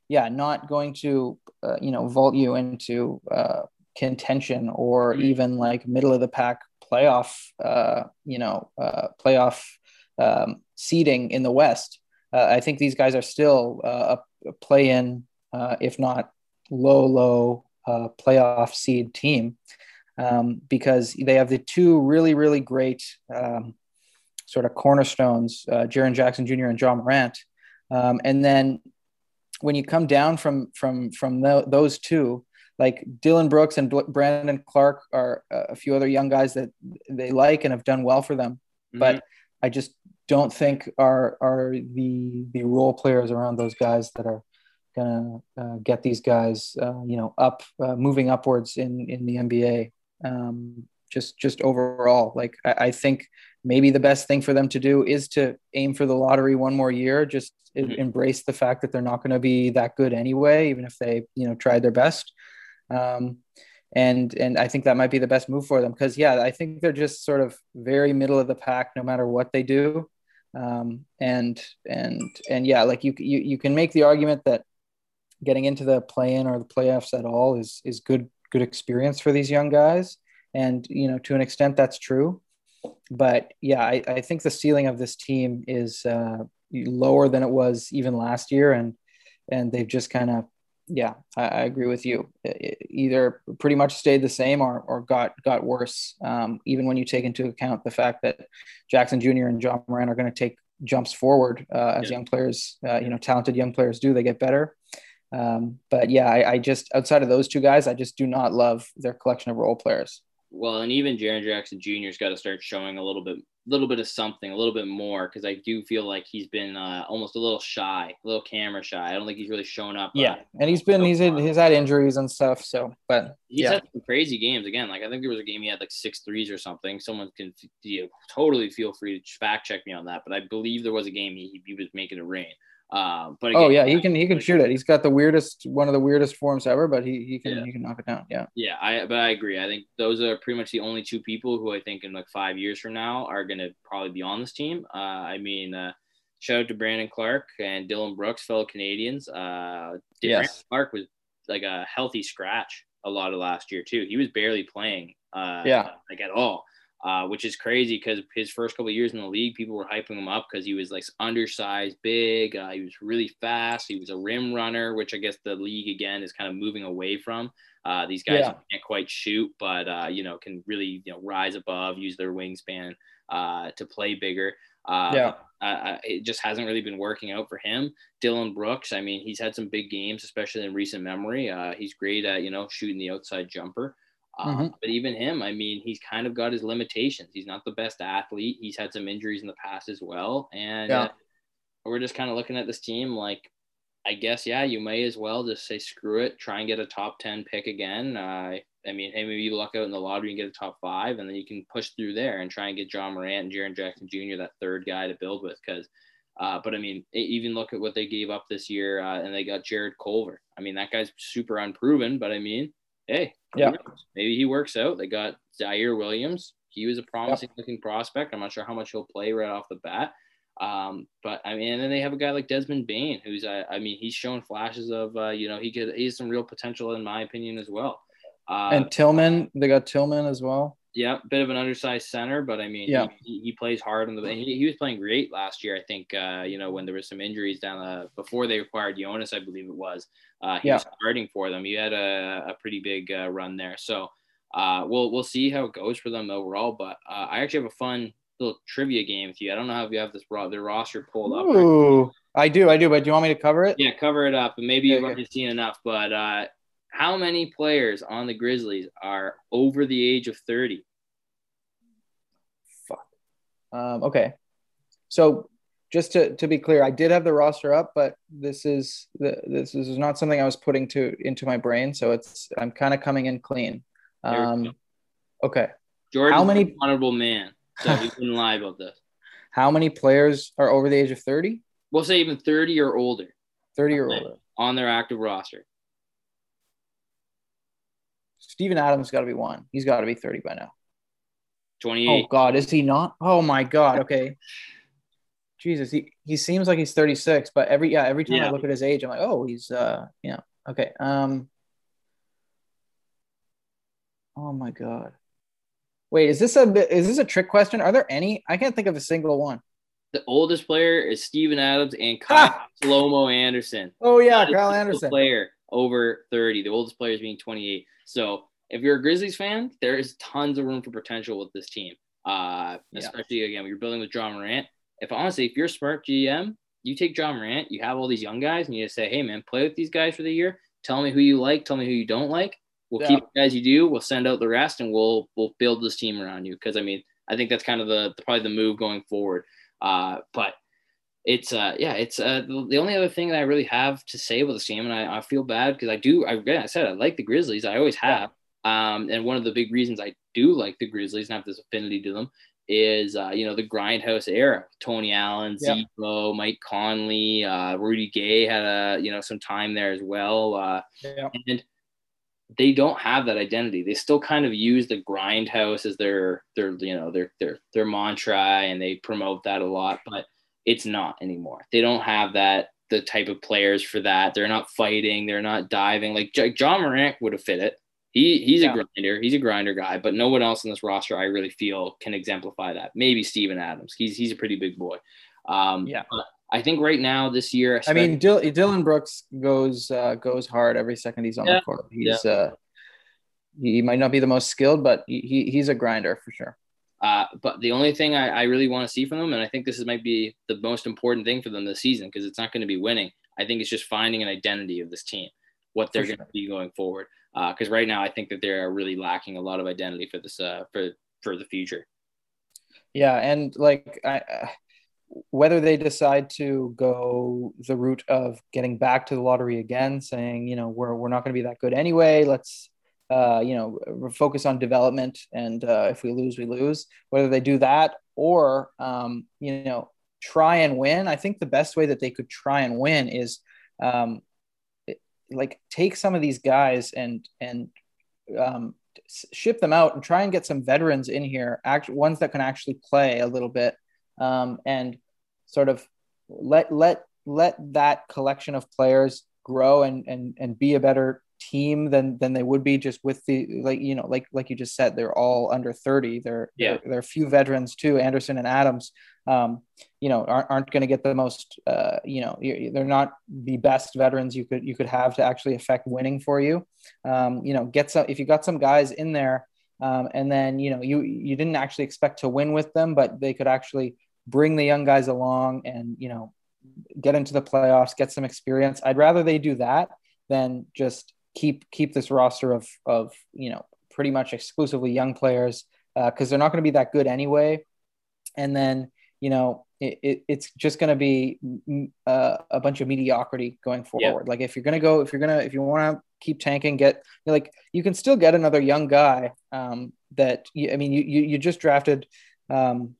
yeah not going to uh, you know vault you into uh, contention or mm-hmm. even like middle of the pack playoff uh, you know uh, playoff um, seeding in the west uh, I think these guys are still uh, a play-in uh, if not low, low uh, playoff seed team um, because they have the two really, really great um, sort of cornerstones, uh, Jaren Jackson Jr. and Ja Morant. Um, and then when you come down from from from the, those two, like Dillon Brooks and Brandon Clarke are a few other young guys that they like and have done well for them. Mm-hmm. But I just don't think are are the the role players around those guys that are gonna uh, get these guys, uh, you know, up, uh, moving upwards in in the NBA. Um, just just overall, like I, I, think maybe the best thing for them to do is to aim for the lottery one more year. Just mm-hmm. embrace the fact that they're not going to be that good anyway, even if they you know tried their best. Um, and and I think that might be the best move for them because yeah, I think they're just sort of very middle of the pack no matter what they do. Um, and and and yeah, like you you you can make the argument that getting into the play-in or the playoffs at all is is good good experience for these young guys, and you know to an extent that's true. But yeah, I, I think the ceiling of this team is uh, lower than it was even last year, and and they've just kind of yeah, I, I, agree with you. It either pretty much stayed the same or, or got got worse. Um, even when you take into account the fact that Jackson Jr. and Ja Morant are going to take jumps forward uh, as yeah. young players, uh, you know, talented young players do. They get better. Um, but yeah, I, I, just outside of those two guys, I just do not love their collection of role players. Well, and even Jaren Jackson Jr.'s got to start showing a little bit, a little bit of something, a little bit more, because I do feel like he's been uh, almost a little shy, a little camera shy. I don't think he's really shown up. Uh, yeah, uh, and he's been so he's he's had injuries and stuff. So, but he's yeah. had some crazy games again. Like I think there was a game he had like six threes or something. Someone can you know, totally feel free to fact check me on that, but I believe there was a game he, he was making a rain. Uh, but again, oh yeah, he can he can shoot it. He's got the weirdest one of the weirdest forms ever, but he he can yeah. he can knock it down. Yeah. Yeah, I but I agree. I think those are pretty much the only two people who I think in like five years from now are gonna probably be on this team. Uh, I mean, uh, shout out to Brandon Clarke and Dillon Brooks, fellow Canadians. Uh, yes. Clarke was like a healthy scratch a lot of last year too. He was barely playing. Uh, yeah. Like at all uh, which is crazy because his first couple years in the league, people were hyping him up because he was like undersized, big. Uh, he was really fast. He was a rim runner, which I guess the league again is kind of moving away from. Uh, these guys yeah. can't quite shoot, but uh, you know can really you know rise above, use their wingspan uh, to play bigger. Uh, yeah. Uh, it just hasn't really been working out for him. Dillon Brooks, I mean, he's had some big games, especially in recent memory. Uh, he's great at you know shooting the outside jumper. Um, mm-hmm. But even him, I mean, he's kind of got his limitations. He's not the best athlete. He's had some injuries in the past as well. And yeah. uh, we're just kind of looking at this team like, I guess, yeah, you may as well just say, screw it, try and get a top 10 pick again. Uh, I mean, hey, maybe you luck out in the lottery and get a top five, and then you can push through there and try and get Ja Morant and Jaren Jackson Jr., that third guy to build with. Because, uh, but I mean, even look at what they gave up this year, uh, and they got Jarrett Culver. I mean, that guy's super unproven, but I mean, hey, yeah, maybe he works out. They got Ziaire Williams. He was a promising yep. looking prospect. I'm not sure how much he'll play right off the bat. Um, but I mean, and then they have a guy like Desmond Bane, who's I, I mean, he's shown flashes of uh, you know he could he has some real potential in my opinion as well. Uh, and Tillman, they got Tillman as well. Yeah, bit of an undersized center, but I mean, yeah. he, he plays hard on the. He, he was playing great last year. I think uh, you know when there was some injuries down the before they acquired Jonas, I believe it was. Uh, he yeah. was starting for them. He had a, a pretty big uh, run there. So uh, we'll we'll see how it goes for them overall. But uh, I actually have a fun little trivia game with you. I don't know if you have this their roster pulled up. Ooh, right I do, I do. But do you want me to cover it? Yeah, cover it up, and maybe you've already seen enough. But uh, how many players on the Grizzlies are over the age of 30? Fuck. Um, okay. So just to, to be clear, I did have the roster up, but this is the, this is not something I was putting to into my brain. So it's I'm kind of coming in clean. Um, okay. Jordan, how many honorable man? So you can lie about this. (laughs) How many players are over the age of 30? We'll say even 30 or older. 30 or older on their active roster. Steven Adams got to be one. He's got to be 30 by now. 28. Oh God, is he not? Oh my God. Okay. Jesus, he, he seems like he's 36, but every yeah, every time yeah. I look at his age, I'm like, oh, he's uh yeah. Okay. Um Oh my God. Wait, is this a is this a trick question? Are there any? I can't think of a single one. the oldest player is Steven Adams and (laughs) Kyle Slomo Anderson. Oh yeah, Kyle Anderson. Player over 30. The oldest player is being 28. So if you're a Grizzlies fan, there is tons of room for potential with this team. Uh, especially yeah. again, when you're building with Ja Morant. If honestly, if you're a smart GM, you take Ja Morant, you have all these young guys, and you just say, "Hey, man, play with these guys for the year. Tell me who you like. Tell me who you don't like. We'll yeah. keep the guys you do. We'll send out the rest, and we'll we'll build this team around you." Because I mean, I think that's kind of the, the probably the move going forward. Uh, but it's uh yeah it's uh the only other thing that I really have to say about this team and I, I feel bad because I do I, I said I like the Grizzlies I always have um and one of the big reasons I do like the Grizzlies and have this affinity to them is uh you know the grindhouse era Tony Allen yep. Z-Bo Mike Conley uh Rudy Gay had a you know some time there as well uh yep. and they don't have that identity. They still kind of use the grindhouse as their their you know their their their mantra and they promote that a lot, but it's not anymore. They don't have that the type of players for that. They're not fighting. They're not diving. Like J- Ja Morant would have fit it. He he's yeah. a grinder. He's a grinder guy, but no one else in this roster I really feel can exemplify that. Maybe Steven Adams. He's he's a pretty big boy. Um, yeah. I think right now this year. I mean, Dill- Dillon Brooks goes uh, goes hard every second he's on yeah. the court. He's yeah. uh, he might not be the most skilled, but he, he's a grinder for sure. Uh, but the only thing I, I really want to see from them, and I think this is, might be the most important thing for them this season, because it's not going to be winning. I think it's just finding an identity of this team, what they're going to be going forward. Because uh, right now, I think that they're really lacking a lot of identity for this uh, for for the future. Yeah, and like I, uh, whether they decide to go the route of getting back to the lottery again, saying you know we're we're not going to be that good anyway, let's uh, you know, focus on development, and uh, if we lose, we lose. Whether they do that or um, you know try and win, I think the best way that they could try and win is um, like take some of these guys and and um, ship them out and try and get some veterans in here, act ones that can actually play a little bit, um, and sort of let let let that collection of players grow and and and be a better team than than they would be just with the like you know like like you just said they're all under 30 they're yeah. there are a few veterans too anderson and adams. Um, you know aren't, aren't going to get the most uh, you know they're not the best veterans you could you could have to actually affect winning for you. Um, you know get some if you got some guys in there um, and then you know you you didn't actually expect to win with them but they could actually bring the young guys along and you know get into the playoffs get some experience. I'd rather they do that than just keep keep this roster of of you know pretty much exclusively young players because uh, they're not going to be that good anyway. And then you know it, it, it's just going to be uh, a bunch of mediocrity going forward. Yeah. Like if you're going to go, if you're going to, if you want to keep tanking, get like you can still get another young guy um, that I mean you, you you just drafted um,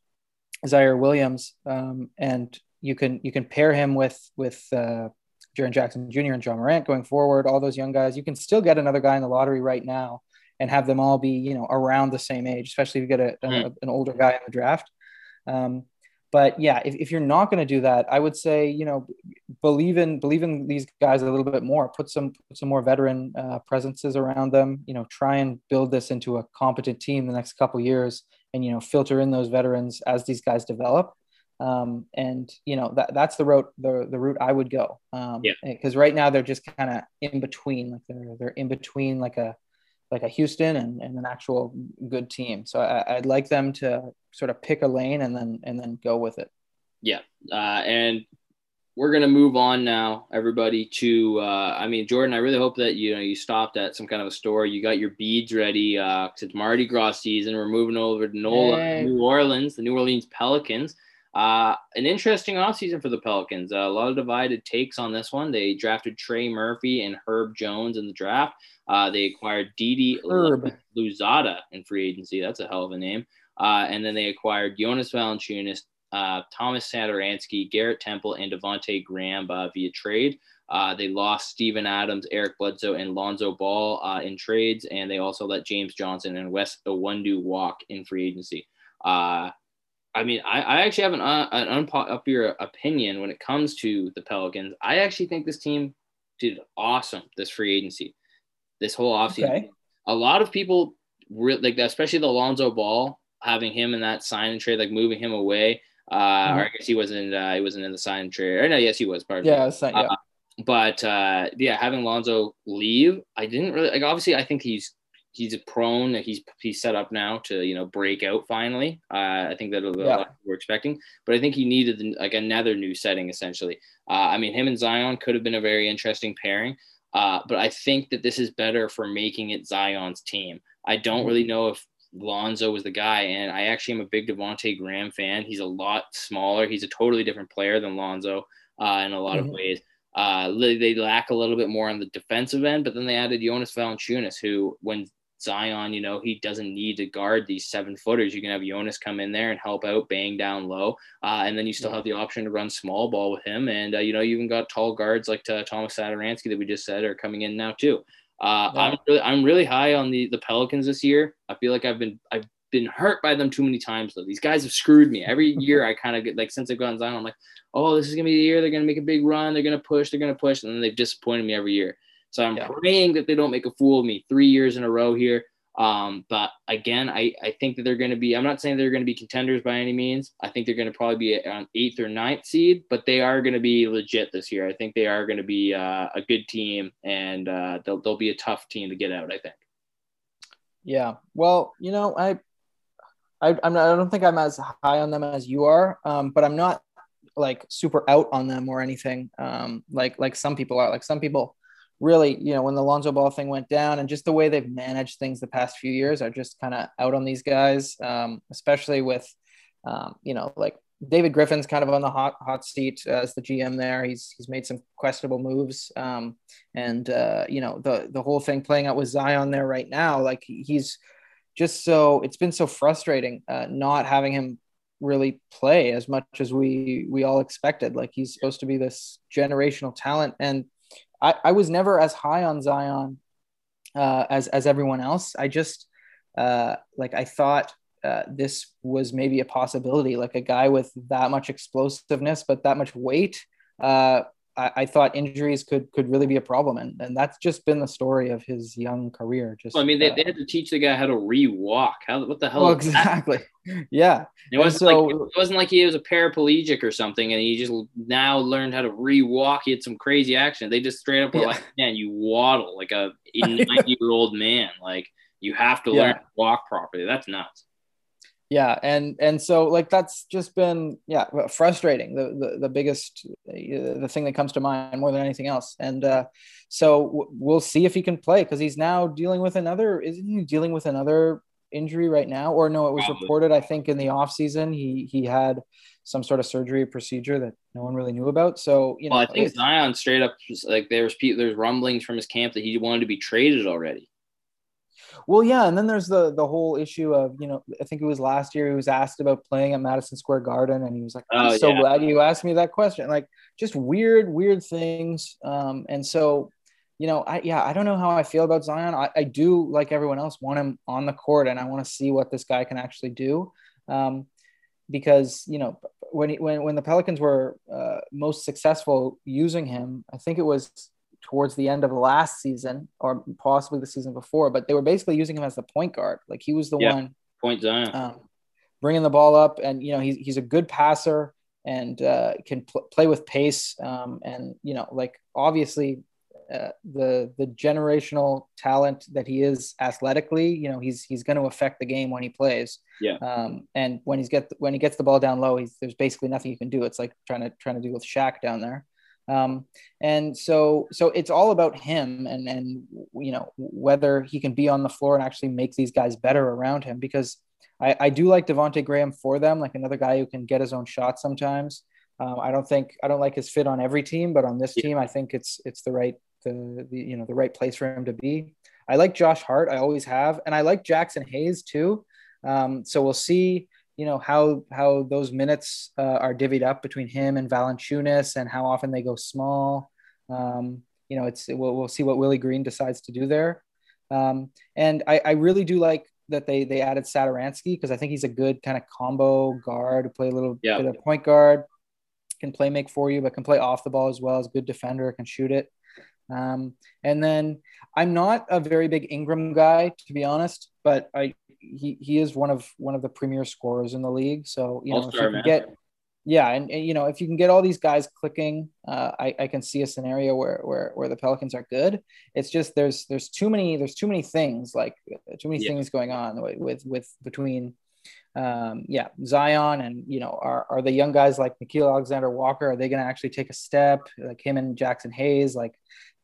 Ziaire Williams um, and you can you can pair him with with uh, Jaren Jackson Jr. and Ja Morant going forward, all those young guys, you can still get another guy in the lottery right now and have them all be, you know, around the same age, especially if you get a, mm. a, an older guy in the draft. Um, but yeah, if, if you're not going to do that, I would say, you know, believe in, believe in these guys a little bit more, put some, put some more veteran uh, presences around them, you know, try and build this into a competent team the next couple years and, you know, filter in those veterans as these guys develop um, and you know that that's the route the, the route I would go. Um, yeah. Because right now they're just kind of in between, like they're they're in between like a like a Houston and, and an actual good team. So I, would like them to sort of pick a lane and then and then go with it. Yeah, uh, and we're gonna move on now, everybody. To uh, I mean, Jordan, I really hope that you know you stopped at some kind of a store. You got your beads ready. Uh, it's Mardi Gras season. We're moving over to NOLA, New Orleans, the New Orleans Pelicans. Uh, an interesting offseason for the Pelicans. Uh, a lot of divided takes on this one. They drafted Trey Murphy and Herb Jones in the draft. Uh, they acquired Didi Louzada in free agency. That's a hell of a name. Uh, and then they acquired Jonas Valanciunas, uh, Thomas Satoransky, Garrett Temple, and Devonte Graham uh, via trade. Uh, they lost Steven Adams, Eric Bledsoe, and Lonzo Ball in trades, and they also let James Johnson and Wes Iwundu walk in free agency. I mean, I, I actually have an, uh, an unpopular opinion when it comes to the Pelicans. I actually think this team did awesome this free agency, this whole offseason. Okay. A lot of people, re- like especially the Alonzo Ball, having him in that sign and trade, like moving him away. Uh, mm-hmm. or I guess he wasn't. Uh, he wasn't in the sign trade. Or no, yes, he was part of yeah, it. Sign, yeah. Uh, but uh, yeah, having Lonzo leave, I didn't really like. Obviously, I think he's he's prone. He's he's set up now to you know break out finally. Uh, I think that yeah. we're expecting, but I think he needed like another new setting essentially. Uh, I mean, him and Zion could have been a very interesting pairing. Uh, but I think that this is better for making it Zion's team. I don't really know if Lonzo was the guy, and I actually am a big Devonte Graham fan. He's a lot smaller. He's a totally different player than Lonzo uh, in a lot mm-hmm. of ways. Uh, they lack a little bit more on the defensive end, but then they added Jonas Valanciunas, who when Zion, you know, he doesn't need to guard these seven footers. You can have Jonas come in there and help out, bang down low, uh, and then you still have the option to run small ball with him. And uh, you know, you even got tall guards like uh, Thomas Satoransky that we just said are coming in now too. Uh. I'm really, I'm really high on the the Pelicans this year. I feel like I've been I've been hurt by them too many times though. These guys have screwed me every (laughs) year. I kind of get like since I've gotten Zion, I'm like, oh, this is gonna be the year they're gonna make a big run. They're gonna push. They're gonna push, and then they've disappointed me every year. So I'm yeah. praying that they don't make a fool of me three years in a row here. Um, but again, I, I think that they're going to be, I'm not saying they're going to be contenders by any means. I think they're going to probably be on eighth or ninth seed, but they are going to be legit this year. I think they are going to be uh, a good team and uh, they'll, they'll be a tough team to get out, I think. Yeah. Well, you know, I, I, I'm not, I don't think I'm as high on them as you are, um, but I'm not like super out on them or anything. Um, like, like some people are like some people, really, you know, when the Lonzo Ball thing went down and just the way they've managed things the past few years are just kind of out on these guys, um, especially with, um, you know, like David Griffin's kind of on the hot hot seat as the GM there. He's he's made some questionable moves, um, and uh, you know the the whole thing playing out with Zion there right now. Like he's just so it's been so frustrating uh, not having him really play as much as we we all expected. Like he's supposed to be this generational talent, and I, I was never as high on Zion uh, as as everyone else. I just uh, like I thought uh, this was maybe a possibility, like a guy with that much explosiveness but that much weight. Uh, I, I, thought injuries could could really be a problem, and and that's just been the story of his young career. Just well, I mean, they, uh, they had to teach the guy how to re-walk. How what the hell? Well, exactly. (laughs) Yeah. It wasn't so, like it wasn't like he was a paraplegic or something, and he just now learned how to re-walk. He had some crazy action. They just straight up were yeah. like, "Man, you waddle like a (laughs) ninety-year-old man. Like you have to learn yeah. to walk properly." That's nuts yeah and and so like that's just been yeah frustrating the the, the biggest the thing that comes to mind more than anything else and uh, so w- we'll see if he can play because he's now dealing with another isn't he dealing with another injury right now? Or no it was reported i think in the off season he he had some sort of surgery procedure that no one really knew about so you know well, i think zion straight up like there was there's rumblings from his camp that he wanted to be traded already well, yeah, and then there's the the whole issue of you know I think it was last year he was asked about playing at Madison Square Garden, and he was like, "I'm oh, so yeah. glad you asked me that question." Like just weird, weird things. Um, and so you know, I yeah, I don't know how I feel about Zion. I, I do like everyone else want him on the court, and I want to see what this guy can actually do. Um, because you know when he, when when the Pelicans were uh, most successful using him, I think it was towards the end of the last season or possibly the season before, but they were basically using him as the point guard. Like he was the yeah, one point Zion, um, bringing the ball up, and you know he's he's a good passer and uh, can pl- play with pace. Um, and you know, like obviously uh, the the generational talent that he is athletically, you know, he's he's going to affect the game when he plays. Yeah. Um, and when he's get when he gets the ball down low, he's there's basically nothing you can do. It's like trying to trying to do with Shaq down there. Um, and so, so it's all about him and, and, you know, whether he can be on the floor and actually make these guys better around him, because I, I do like Devonte Graham for them, like another guy who can get his own shot sometimes. Um, I don't think, I don't like his fit on every team, but on this yeah. team, I think it's, it's the right, the, the, you know, the right place for him to be. I like Josh Hart. I always have. And I like Jaxson Hayes too. Um, so we'll see you know how how those minutes uh, are divvied up between him and Valanciunas and how often they go small. Um, you know, it's we'll, we'll see what Willie Green decides to do there. Um, and I, I really do like that they they added Satoransky because I think he's a good kind of combo guard, to play a little yeah. bit of point guard, can play make for you, but can play off the ball as well as good defender, can shoot it. Um, and then I'm not a very big Ingram guy, to be honest, but I he, he is one of one of the premier scorers in the league. So you know, if you can get yeah, and, and, you know, if you can get all these guys clicking, uh, I, I can see a scenario where, where where the Pelicans are good. It's just there's there's too many there's too many things like too many yeah. things going on with with, between um, yeah Zion and you know are are the young guys like Nickeil Alexander Walker are they going to actually take a step like him and Jaxson Hayes like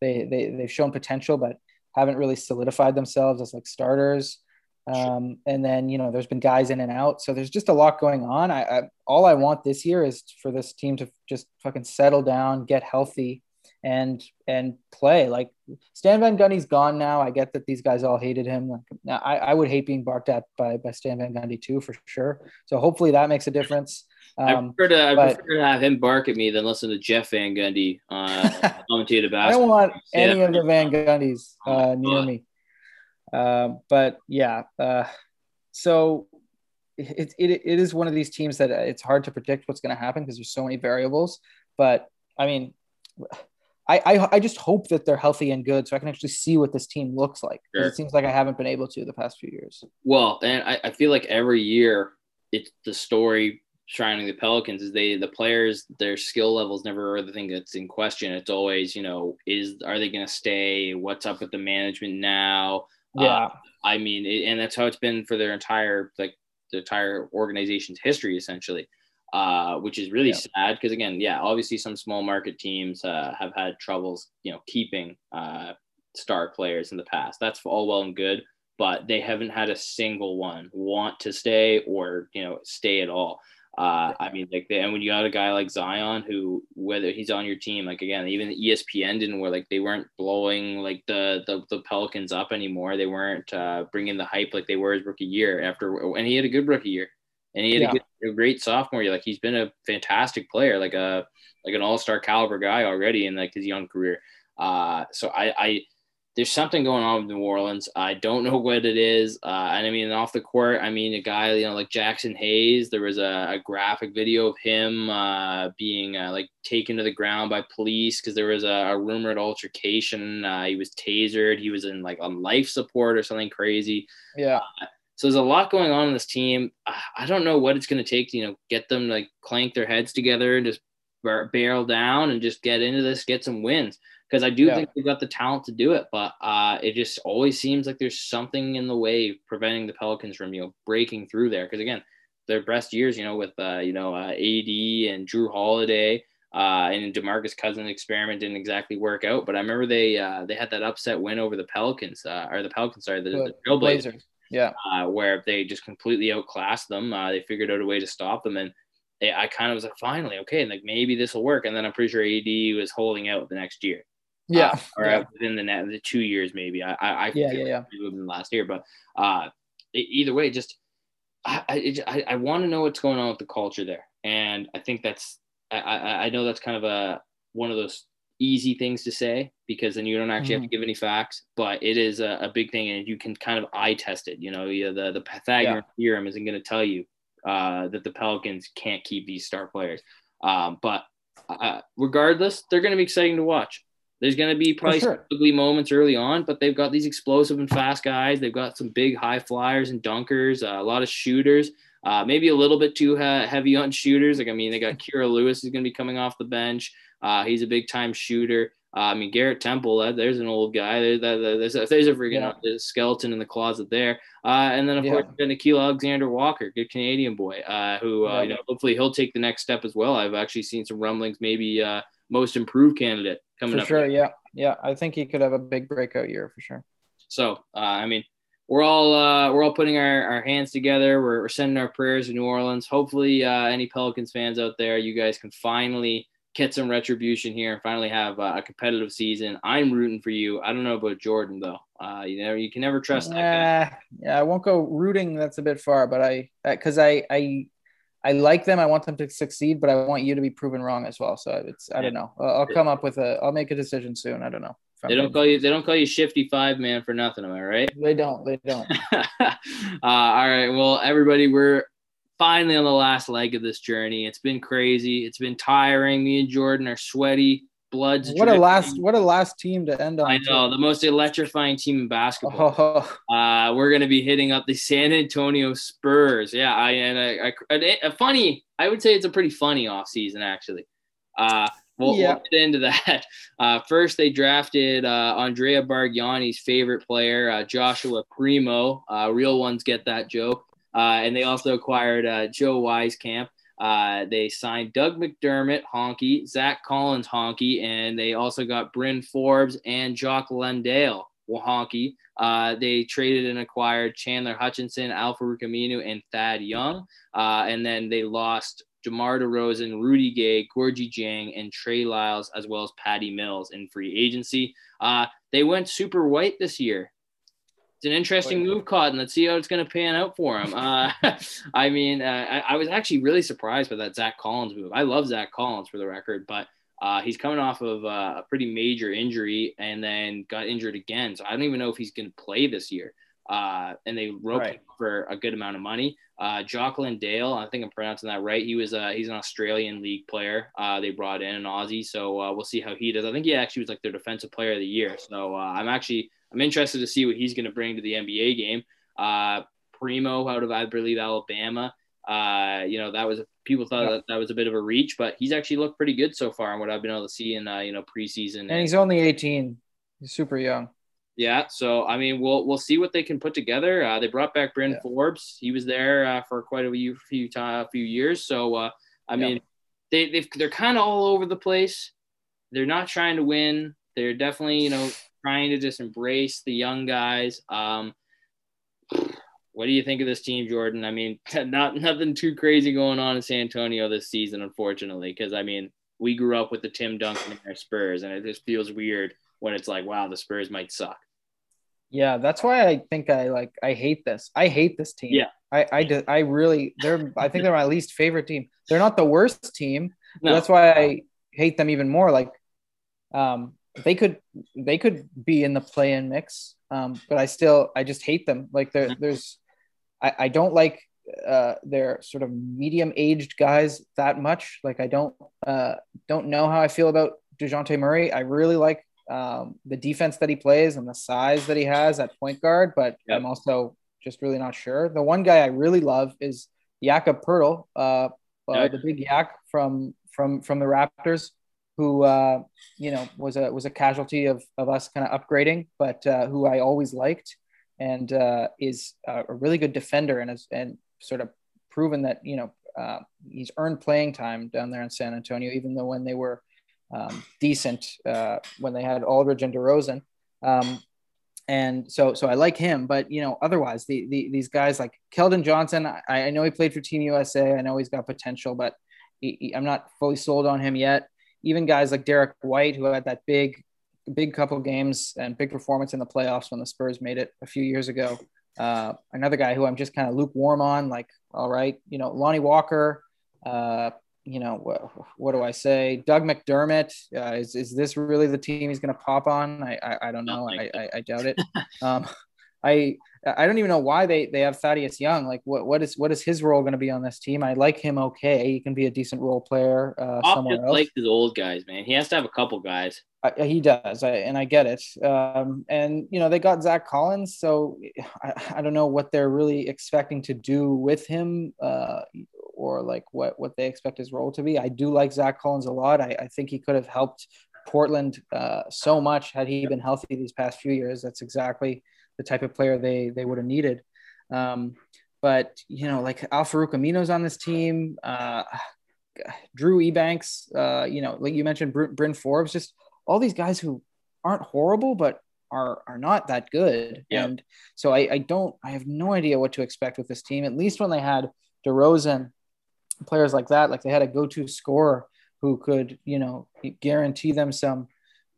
they they they've shown potential but haven't really solidified themselves as like starters. Um, and then you know there's been guys in and out, so there's just a lot going on. I, I all I want this year is for this team to just fucking settle down, get healthy, and and play. Like Stan Van Gundy's gone now. I get that these guys all hated him. Now I, I would hate being barked at by by Stan Van Gundy too for sure. So hopefully that makes a difference. Um, I, prefer to, I but, prefer to have him bark at me than listen to Jeff Van Gundy uh, (laughs) commentate basketball. I don't want any of the Van Gundys uh, near me. Uh, but yeah, uh, so it, it, it is one of these teams that it's hard to predict what's going to happen because there's so many variables. But I mean, I, I, I just hope that they're healthy and good so I can actually see what this team looks like. Sure. It seems like I haven't been able to the past few years. Well, and I, I feel like every year it's the story surrounding the Pelicans is they the players their skill levels never are the thing that's in question. It's always you know is are they going to stay? What's up with the management now? Yeah. Uh, I mean, it, and that's how it's been for their entire like the entire organization's history, essentially. Uh, which is really yeah. sad because again, yeah, obviously some small market teams uh, have had troubles, you know, keeping uh, star players in the past. That's all well and good, but they haven't had a single one want to stay or you know stay at all. Uh, I mean, like, and when you got a guy like Zion, who whether he's on your team, like again, even ESPN didn't where like they weren't blowing like the the, the Pelicans up anymore. They weren't uh, bringing the hype like they were his rookie year after, and he had a good rookie year, and he had yeah. a, good, a great sophomore year. Like he's been a fantastic player, like a like an all star caliber guy already in like his young career. Uh, so I I there's something going on with New Orleans. I don't know what it is. Uh, and I mean, off the court, I mean, a guy, you know, like Jaxson Hayes, there was a, a graphic video of him uh, being uh, like taken to the ground by police because there was a, a rumored altercation. Uh, he was tasered. He was in like on life support or something crazy. Yeah. Uh, so there's a lot going on in this team. I don't know what it's going to take to, you know, get them to like clank their heads together and just barrel down and just get into this, get some wins because I do yeah. think they've got the talent to do it, but uh, it just always seems like there's something in the way preventing the Pelicans from you know breaking through there. Because again, their best years, you know, with uh, you know uh, AD and Jrue Holiday. Uh, and Demarcus Cousins experiment didn't exactly work out, but I remember they uh, they had that upset win over the Pelicans, uh, or the Pelicans, sorry, the, the, Trailblazers, yeah, uh, where they just completely outclassed them. Uh, they figured out a way to stop them, and they, I kind of was like, finally, okay, like maybe this will work. And then I'm pretty sure AD was holding out the next year. Yeah, uh, or yeah. within the net, the two years maybe. I I, I yeah yeah yeah within last year, but uh, either way, just I I, I want to know what's going on with the culture there, and I think that's I I, I know that's kind of a one of those easy things to say because then you don't actually mm-hmm. have to mm-hmm. give any facts, but it is a, a, big thing and you can kind of eye test it. You know, yeah, the, the Pythagorean yeah. theorem isn't going to tell you uh, that the Pelicans can't keep these star players. Um, but uh, regardless, they're going to be exciting to watch. There's going to be probably sure. ugly moments early on, but they've got these explosive and fast guys. They've got some big high flyers and dunkers, uh, a lot of shooters. Uh, maybe a little bit too uh, heavy on shooters. Like I mean, they got Kira Lewis is going to be coming off the bench. Uh, he's a big time shooter. Uh, I mean, Garrett Temple, there's an old guy. There, there's, a, there's a freaking yeah. skeleton in the closet there. Uh, and then, of yeah. course, Nickeil Alexander Walker, good Canadian boy, uh, who, uh, you know, hopefully he'll take the next step as well. I've actually seen some rumblings, maybe uh, most improved candidate coming for up. Sure, yeah yeah, I think he could have a big breakout year for sure. So, uh, I mean, we're all uh, we're all putting our, our hands together. We're, we're sending our prayers to New Orleans. Hopefully, uh, any Pelicans fans out there, you guys can finally get some retribution here and finally have uh, a competitive season. I'm rooting for you. I don't know about Jordan though. Uh, you know, you can never trust that guy. Yeah, I won't go rooting. That's a bit far, but I because I I I like them. I want them to succeed, but I want you to be proven wrong as well. So it's I don't know. I'll come up with a. I'll make a decision soon. I don't know. They don't call you. They don't call you Shifty Five Man for nothing. Am I right? They don't. They don't. (laughs) uh, all right. Well, everybody, we're finally on the last leg of this journey. It's been crazy. It's been tiring. Me and Jordan are sweaty, blood's What a last what a last team to end on. I know the most electrifying team in basketball. Oh, (laughs) Uh, we're gonna be hitting up the San Antonio Spurs. Yeah, I and I, I, a, funny. I would say it's a pretty funny off season actually. Uh, we'll, Yeah. we'll get into (laughs) that. Uh, first, they drafted uh, Andrea Bargnani's favorite player, uh, Joshua Primo. Uh, real ones get that joke. Uh, and they also acquired uh, Joe Wieskamp. Uh, they signed Doug McDermott, honky, Zach Collins, honky, and they also got Bryn Forbes and Jock Landale, honky. Uh, they traded and acquired Chandler Hutchison, Al-Farouq Aminu, and Thad Young. Uh, and then they lost DeMar DeRozan, Rudy Gay, Gorgui Dieng, and Trey Lyles, as well as Patty Mills in free agency. Uh, they went super white this year. It's an interesting move, Cotton. Let's see how it's going to pan out for him. Uh, (laughs) I mean, uh, I, I was actually really surprised by that Zach Collins move. I love Zach Collins for the record, but uh, he's coming off of uh, a pretty major injury and then got injured again. So I don't even know if he's going to play this year. Uh, and they roped Right. him for a good amount of money. Uh, Jocelyn Dale, I think I'm pronouncing that right. He was uh, he's an Australian league player. Uh, they brought in an Aussie, so uh, we'll see how he does. I think he actually was like their defensive player of the year. So uh, I'm actually I'm interested to see what he's going to bring to the NBA game. Uh, Primo out of I believe Alabama. Uh, you know that was people thought Yeah. that, that was a bit of a reach, but he's actually looked pretty good so far, and what I've been able to see in uh, you know preseason. and he's only 18. He's super young. Yeah, so I mean, we'll we'll see what they can put together. Uh, they brought back Bryn Yeah. Forbes. He was there uh, for quite a few few time, few years. So uh, I Yeah. mean, they they've, they're kind of all over the place. They're not trying to win. They're definitely you know trying to just embrace the young guys. Um, what do you think of this team, Jordan? I mean, (laughs) not nothing too crazy going on in San Antonio this season, unfortunately, because I mean, we grew up with the Tim Duncan era Spurs, and it just feels weird when it's like, wow, the Spurs might suck. Yeah, that's why I think I like I hate this. I hate this team. Yeah. I I, do, I really they're I think they're my least favorite team. They're not the worst team. No. That's why I hate them even more. Like um they could they could be in the play-in mix. Um, but I still I just hate them. Like there Mhm. there's I, I don't like uh their sort of medium aged guys that much. Like I don't uh don't know how I feel about DeJounte Murray. I really like um, the defense that he plays and the size that he has at point guard, but Yep. I'm also just really not sure. The one guy I really love is Jakob Poeltl, uh, uh, the big yak from from from the Raptors, who uh, you know was a was a casualty of of us kind of upgrading, but uh, who I always liked and uh, is a really good defender and has and sort of proven that you know uh, he's earned playing time down there in San Antonio, even though when they were um, decent uh, when they had Aldridge and DeRozan. Um, and so, so I like him, but you know, otherwise, the, the these guys like Keldon Johnson, I, I know he played for Team USA. I know he's got potential, but he, he- I'm not fully sold on him yet. Even guys like Derrick White, who had that big, big couple games and big performance in the playoffs when the Spurs made it a few years ago. Uh, another guy who I'm just kind of lukewarm on, like, all right, you know, Lonnie Walker, uh, you know, what, what do I say? Doug McDermott. Uh, is, is this really the team he's going to pop on? I, I, I don't know. I, I, I doubt it. (laughs) um, I, I don't even know why they, they have Thaddeus Young. Like what, what is, what is his role going to be on this team? I like him. Okay. He can be a decent role player uh, Pop somewhere just else. like his old guys, man. He has to have a couple guys. I, he does, I, and I get it. Um, and you know they got Zach Collins, so I, I don't know what they're really expecting to do with him, uh, or like what what they expect his role to be. I do like Zach Collins a lot. I, I think he could have helped Portland uh, so much had he been healthy these past few years. That's exactly the type of player they they would have needed. Um, but you know, like Al-Farouq Aminu's on this team. Uh, Drew Eubanks, uh, you know, like you mentioned, Br- Bryn Forbes, just all these guys who aren't horrible, but are are not that good. Yeah. And so I, I don't, I have no idea what to expect with this team. At least when they had DeRozan, players like that, like they had a go-to scorer who could, you know, guarantee them some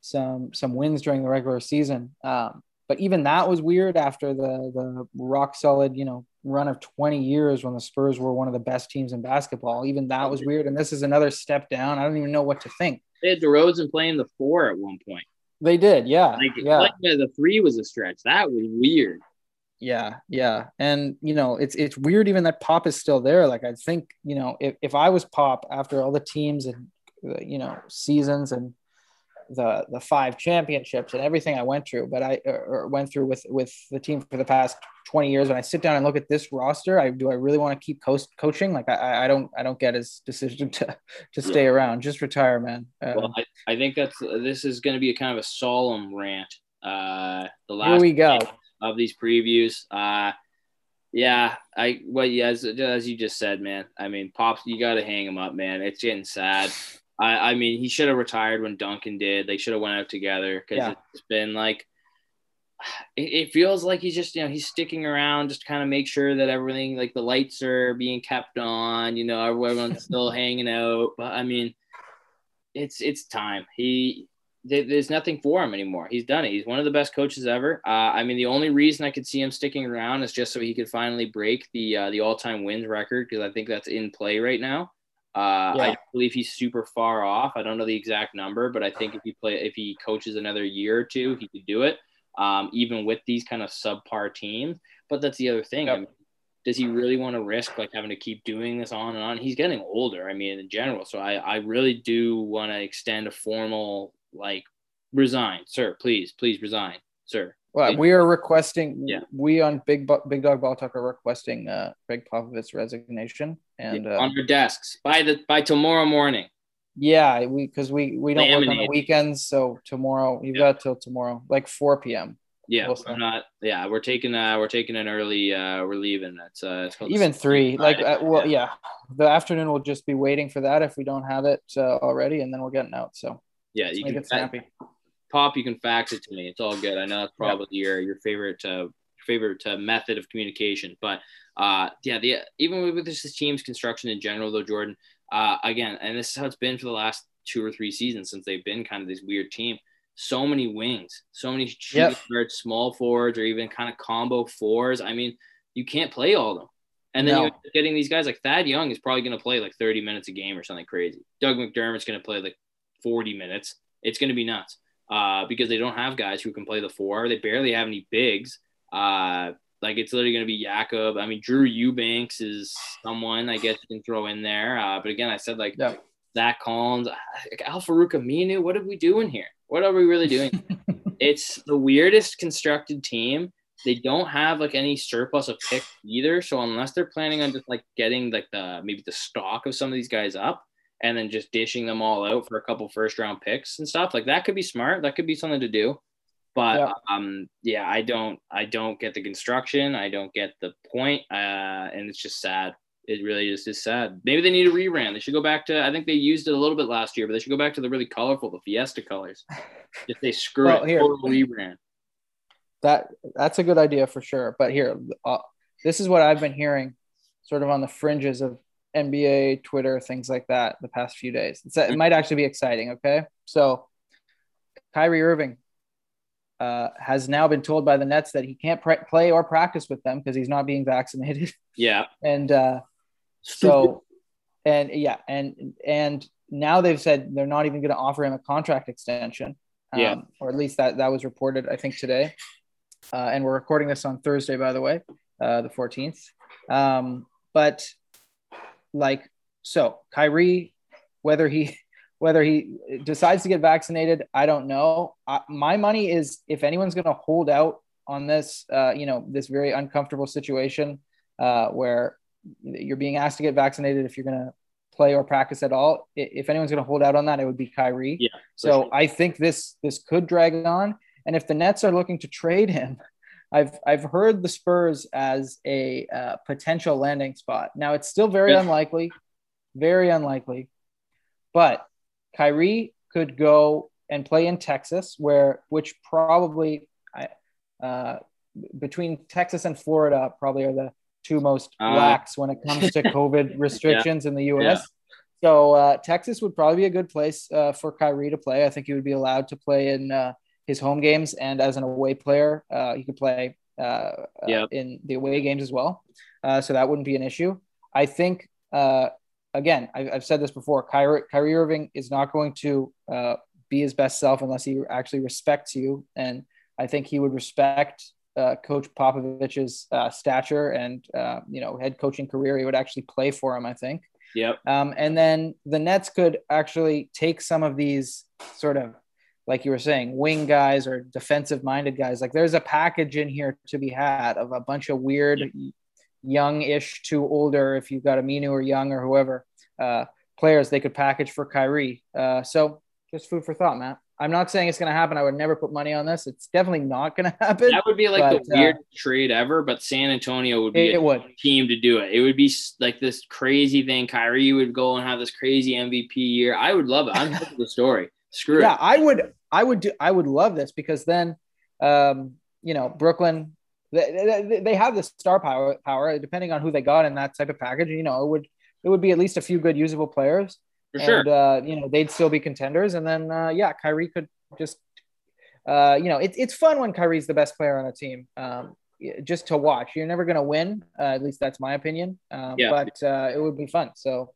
some some wins during the regular season. Um, but even that was weird after the the rock solid, you know, run of 20 years when the Spurs were one of the best teams in basketball. Even that was weird. And this is another step down. I don't even know what to think. They had DeRozan playing the four at one point. They did, yeah, Like yeah, the three was a stretch. That was weird. yeah, yeah. And you know, it's it's weird even that Pop is still there. Like I think, you know, if, if I was Pop after all the teams and you know seasons and the the five championships and everything I went through, but I or went through with with the team for the past 20 years. When I sit down and look at this roster, I do I really want to keep coast coaching? Like I, I don't I don't get his decision to to stay yeah. around. Just retire, man. Uh, well, I, I think that's this is going to be a kind of a solemn rant. Uh, the last here we go of these previews. Uh, yeah, I well, yeah, as, as you just said, man. I mean, pops, you got to hang him up, man. It's getting sad. I, I mean, he should have retired when Duncan did. They should have went out together because yeah. it's been like (sighs) it, feels like he's just you know he's sticking around just to kind of make sure that everything like the lights are being kept on. You know, everyone's (laughs) still hanging out. But I mean, it's it's time. He there's nothing for him anymore. He's done it. He's one of the best coaches ever. Uh, I mean, the only reason I could see him sticking around is just so he could finally break the uh, the all time wins record because I think that's in play right now. Uh, yeah. I believe he's super far off. I don't know the exact number, but I think if he play, if he coaches another year or two, he could do it. Um, even with these kind of subpar teams. But that's the other thing. Yep. I mean, does he really want to risk like having to keep doing this on and on? He's getting older. I mean, in general. So I, I really do want to extend a formal like resign, sir. Please, please resign, sir. Well, we are requesting. Yeah. We on Big Big Dog Ball Talk are requesting uh, Gregg Popovich's resignation and yeah, on uh, desks by the by tomorrow morning. Yeah, we because we we don't work on the weekends, so tomorrow you've yeah. got till tomorrow, like four p.m. Yeah, we'll I'm not. Yeah, we're taking uh we're taking an early. uh We're leaving. That's uh it's even three. Like uh, well, yeah. yeah. the afternoon we'll just be waiting for that if we don't have it uh, already, and then we're getting out. So yeah, you can snappy. Pop, you can fax it to me. It's all good. I know that's probably yeah. your your favorite uh, favorite uh, method of communication, but uh, yeah, the even with this team's construction in general, though, Jordan, uh, again, and this is how it's been for the last two or three seasons since they've been kind of this weird team. So many wings, so many yep. small forwards, or even kind of combo fours. I mean, you can't play all of them. And then no. you're getting these guys like Thad Young is probably going to play like 30 minutes a game or something crazy. Doug McDermott's going to play like 40 minutes. It's going to be nuts uh, because they don't have guys who can play the four. They barely have any bigs. Uh, like it's literally going to be Jakob. I mean, Drew Eubanks is someone I guess you can throw in there. Uh, but again, I said like yeah. Zach Collins, (sighs) like Al-Farouq Aminu. What are we doing here? What are we really doing? (laughs) it's the weirdest constructed team. They don't have like any surplus of picks either. So unless they're planning on just like getting like the maybe the stock of some of these guys up, and then just dishing them all out for a couple first round picks and stuff like that could be smart. That could be something to do. But yeah. um, yeah, I don't, I don't get the construction. I don't get the point, uh, and it's just sad. It really is just sad. Maybe they need a rebrand. They should go back to. I think they used it a little bit last year, but they should go back to the really colorful, the Fiesta colors. (laughs) if they screw well, it, here, rebrand. That that's a good idea for sure. But here, uh, this is what I've been hearing, sort of on the fringes of NBA, Twitter, things like that the past few days. It's, it might actually be exciting. Okay. So Kyrie Irving uh, has now been told by the Nets that he can't pre- play or practice with them because he's not being vaccinated. (laughs) Yeah. and uh, so, and yeah, and, and now they've said they're not even going to offer him a contract extension. Um, yeah. Or at least that, that was reported, I think, today. Uh, and we're recording this on Thursday, by the way, uh, the 14th. Um, but like so Kyrie, whether he whether he decides to get vaccinated, I don't know. Uh, my money is if anyone's going to hold out on this, uh, you know, this very uncomfortable situation uh, where you're being asked to get vaccinated if you're going to play or practice at all. If anyone's going to hold out on that, it would be Kyrie. Yeah. So sure. I think this this could drag on, and if the Nets are looking to trade him, (laughs) I've I've heard the Spurs as a uh, potential landing spot. Now it's still very yeah. unlikely, very unlikely, but Kyrie could go and play in Texas, where which probably uh, between Texas and Florida probably are the two most uh, lax when it comes to (laughs) COVID restrictions yeah. in the U.S. Yeah. So uh, Texas would probably be a good place uh, for Kyrie to play. I think he would be allowed to play in uh, his home games and as an away player, uh, he could play uh, uh, in the away games as well. Uh, so that wouldn't be an issue. I think, uh, again, I, have said this before Kyrie, Kyrie Irving is not going to uh, be his best self unless he actually respects you. And I think he would respect Coach Popovich's stature and, you know, head coaching career. He would actually play for him, I think. Yep. Um, and then the Nets could actually take some of these sort of like you were saying, wing guys or defensive minded guys. Like there's a package in here to be had of a bunch of weird, young-ish to older, if you've got Aminu or Young or whoever, uh, players they could package for Kyrie. Uh, so just food for thought, Matt. I'm not saying it's going to happen. I would never put money on this. It's definitely not going (laughs) to happen. That would be like but, the weird uh, trade ever, but San Antonio would be it, a would. team to do it. It would be like this crazy thing. Kyrie would go and have this crazy MVP year. I would love it. I'm the story. (laughs) Screw yeah, it. Yeah, I would. I would do. I would love this because then, um, you know, Brooklyn. They, they have the star power. Power depending on who they got in that type of package. You know, it would it would be at least a few good usable players. For sure. And, uh, you know, they'd still be contenders. And then, uh, yeah, Kyrie could just, uh, you know, it, it's fun when Kyrie's the best player on a team. Um, just to watch. You're never going to win. Uh, at least that's my opinion. Um, yeah. But uh, it would be fun. So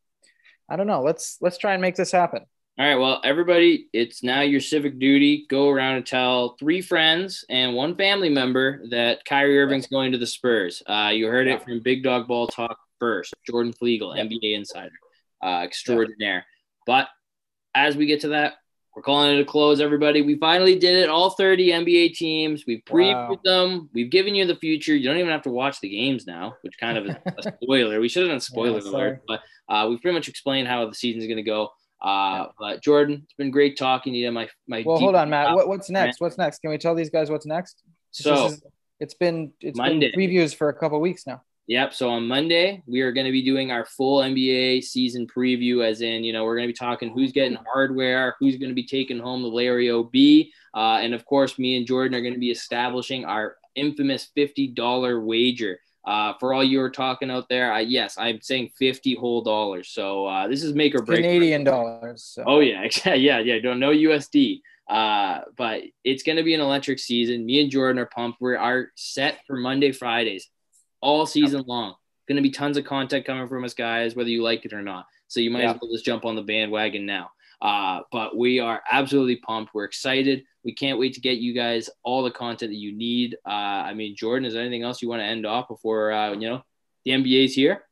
I don't know. Let's let's try and make this happen. All right. Well, everybody, it's now your civic duty. Go around and tell three friends and one family member that Kyrie Irving's going to the Spurs. Uh, you heard it from Big Dog Ball Talk first. Jordan Flegel, NBA insider, uh, extraordinaire. But as we get to that, we're calling it a close, everybody. We finally did it. All 30 NBA teams. We've previewed wow. them. We've given you the future. You don't even have to watch the games now, which kind of is a (laughs) spoiler. We should have done spoiler yeah, alert, but uh, we've pretty much explained how the season's going to go. Uh, but Jordan, it's been great talking to you. My my. Well, hold on, Matt. What, what's next? What's next? Can we tell these guys what's next? So is, it's been it's Monday. been previews for a couple weeks now. Yep. So on Monday, we are going to be doing our full NBA season preview, as in, you know, we're going to be talking who's getting hardware, who's going to be taking home the Larry O'B. Uh, and of course, me and Jordan are going to be establishing our infamous $50 wager. Uh, for all you are talking out there, I, yes, I'm saying 50 whole dollars. So uh, this is make or break. Canadian dollars. So. Oh, yeah. (laughs) yeah. Yeah. Don't know USD. Uh, but it's going to be an electric season. Me and Jordan are pumped. We are set for Monday, Fridays all season long. Going to be tons of content coming from us, guys, whether you like it or not. So you might yeah. as well just jump on the bandwagon now. Uh, but we are absolutely pumped. We're excited. We can't wait to get you guys all the content that you need. Uh, I mean, Jordan, is there anything else you want to end off before uh, you know the NBA's here?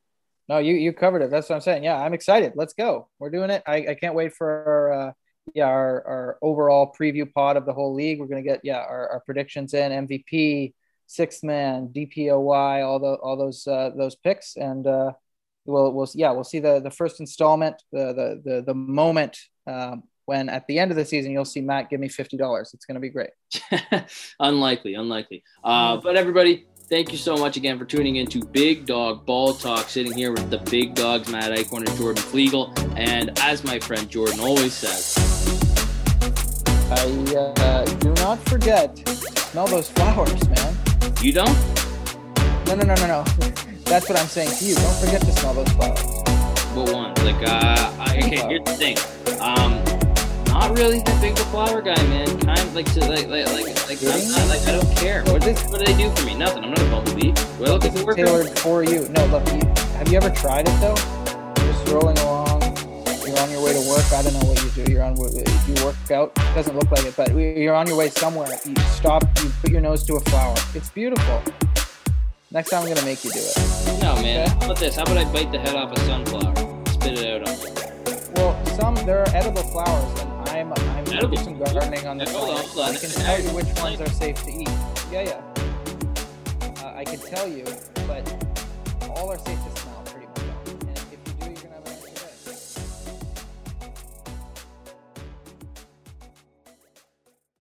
No, you you covered it. That's what I'm saying. Yeah, I'm excited. Let's go. We're doing it. I, I can't wait for our, uh, yeah our, our overall preview pod of the whole league. We're gonna get yeah our, our predictions in MVP, sixth man, DPOY, all the all those uh, those picks, and uh, we'll we'll yeah we'll see the the first installment, the the the, the moment um, when at the end of the season you'll see Matt give me fifty dollars. It's going to be great. (laughs) unlikely, unlikely. Uh, but everybody, thank you so much again for tuning in to Big Dog Ball Talk. Sitting here with the big dogs, Matt Eichhorn and Jordan Flegel, and as my friend Jordan always says. I uh, do not forget smell those flowers, man. You don't? No, no, no, no, no. That's what I'm saying to you. Don't forget to smell those flowers. What ones? Like, uh, okay, here's the thing. Um, not really that big of a flower guy, man. Kind of like to like like like like I'm not like I don't care. What does what do they do for me? Nothing. I'm not a bumblebee. Do I look Tailored for you. No, look. You, have you ever tried it though? Just rolling along you're on your way to work. I don't know what you do. You're on you work out. It doesn't look like it, but you're on your way somewhere. You stop. You put your nose to a flower. It's beautiful. Next time I'm gonna make you do it. No, man. Okay? How about this? How about I bite the head off a sunflower? Spit it out on you. Some there are edible flowers, and I'm I'm edible. doing some gardening on this. Hold. I can tell you which ones are safe to eat. Yeah, yeah. Uh, I can tell you, but all are safe to.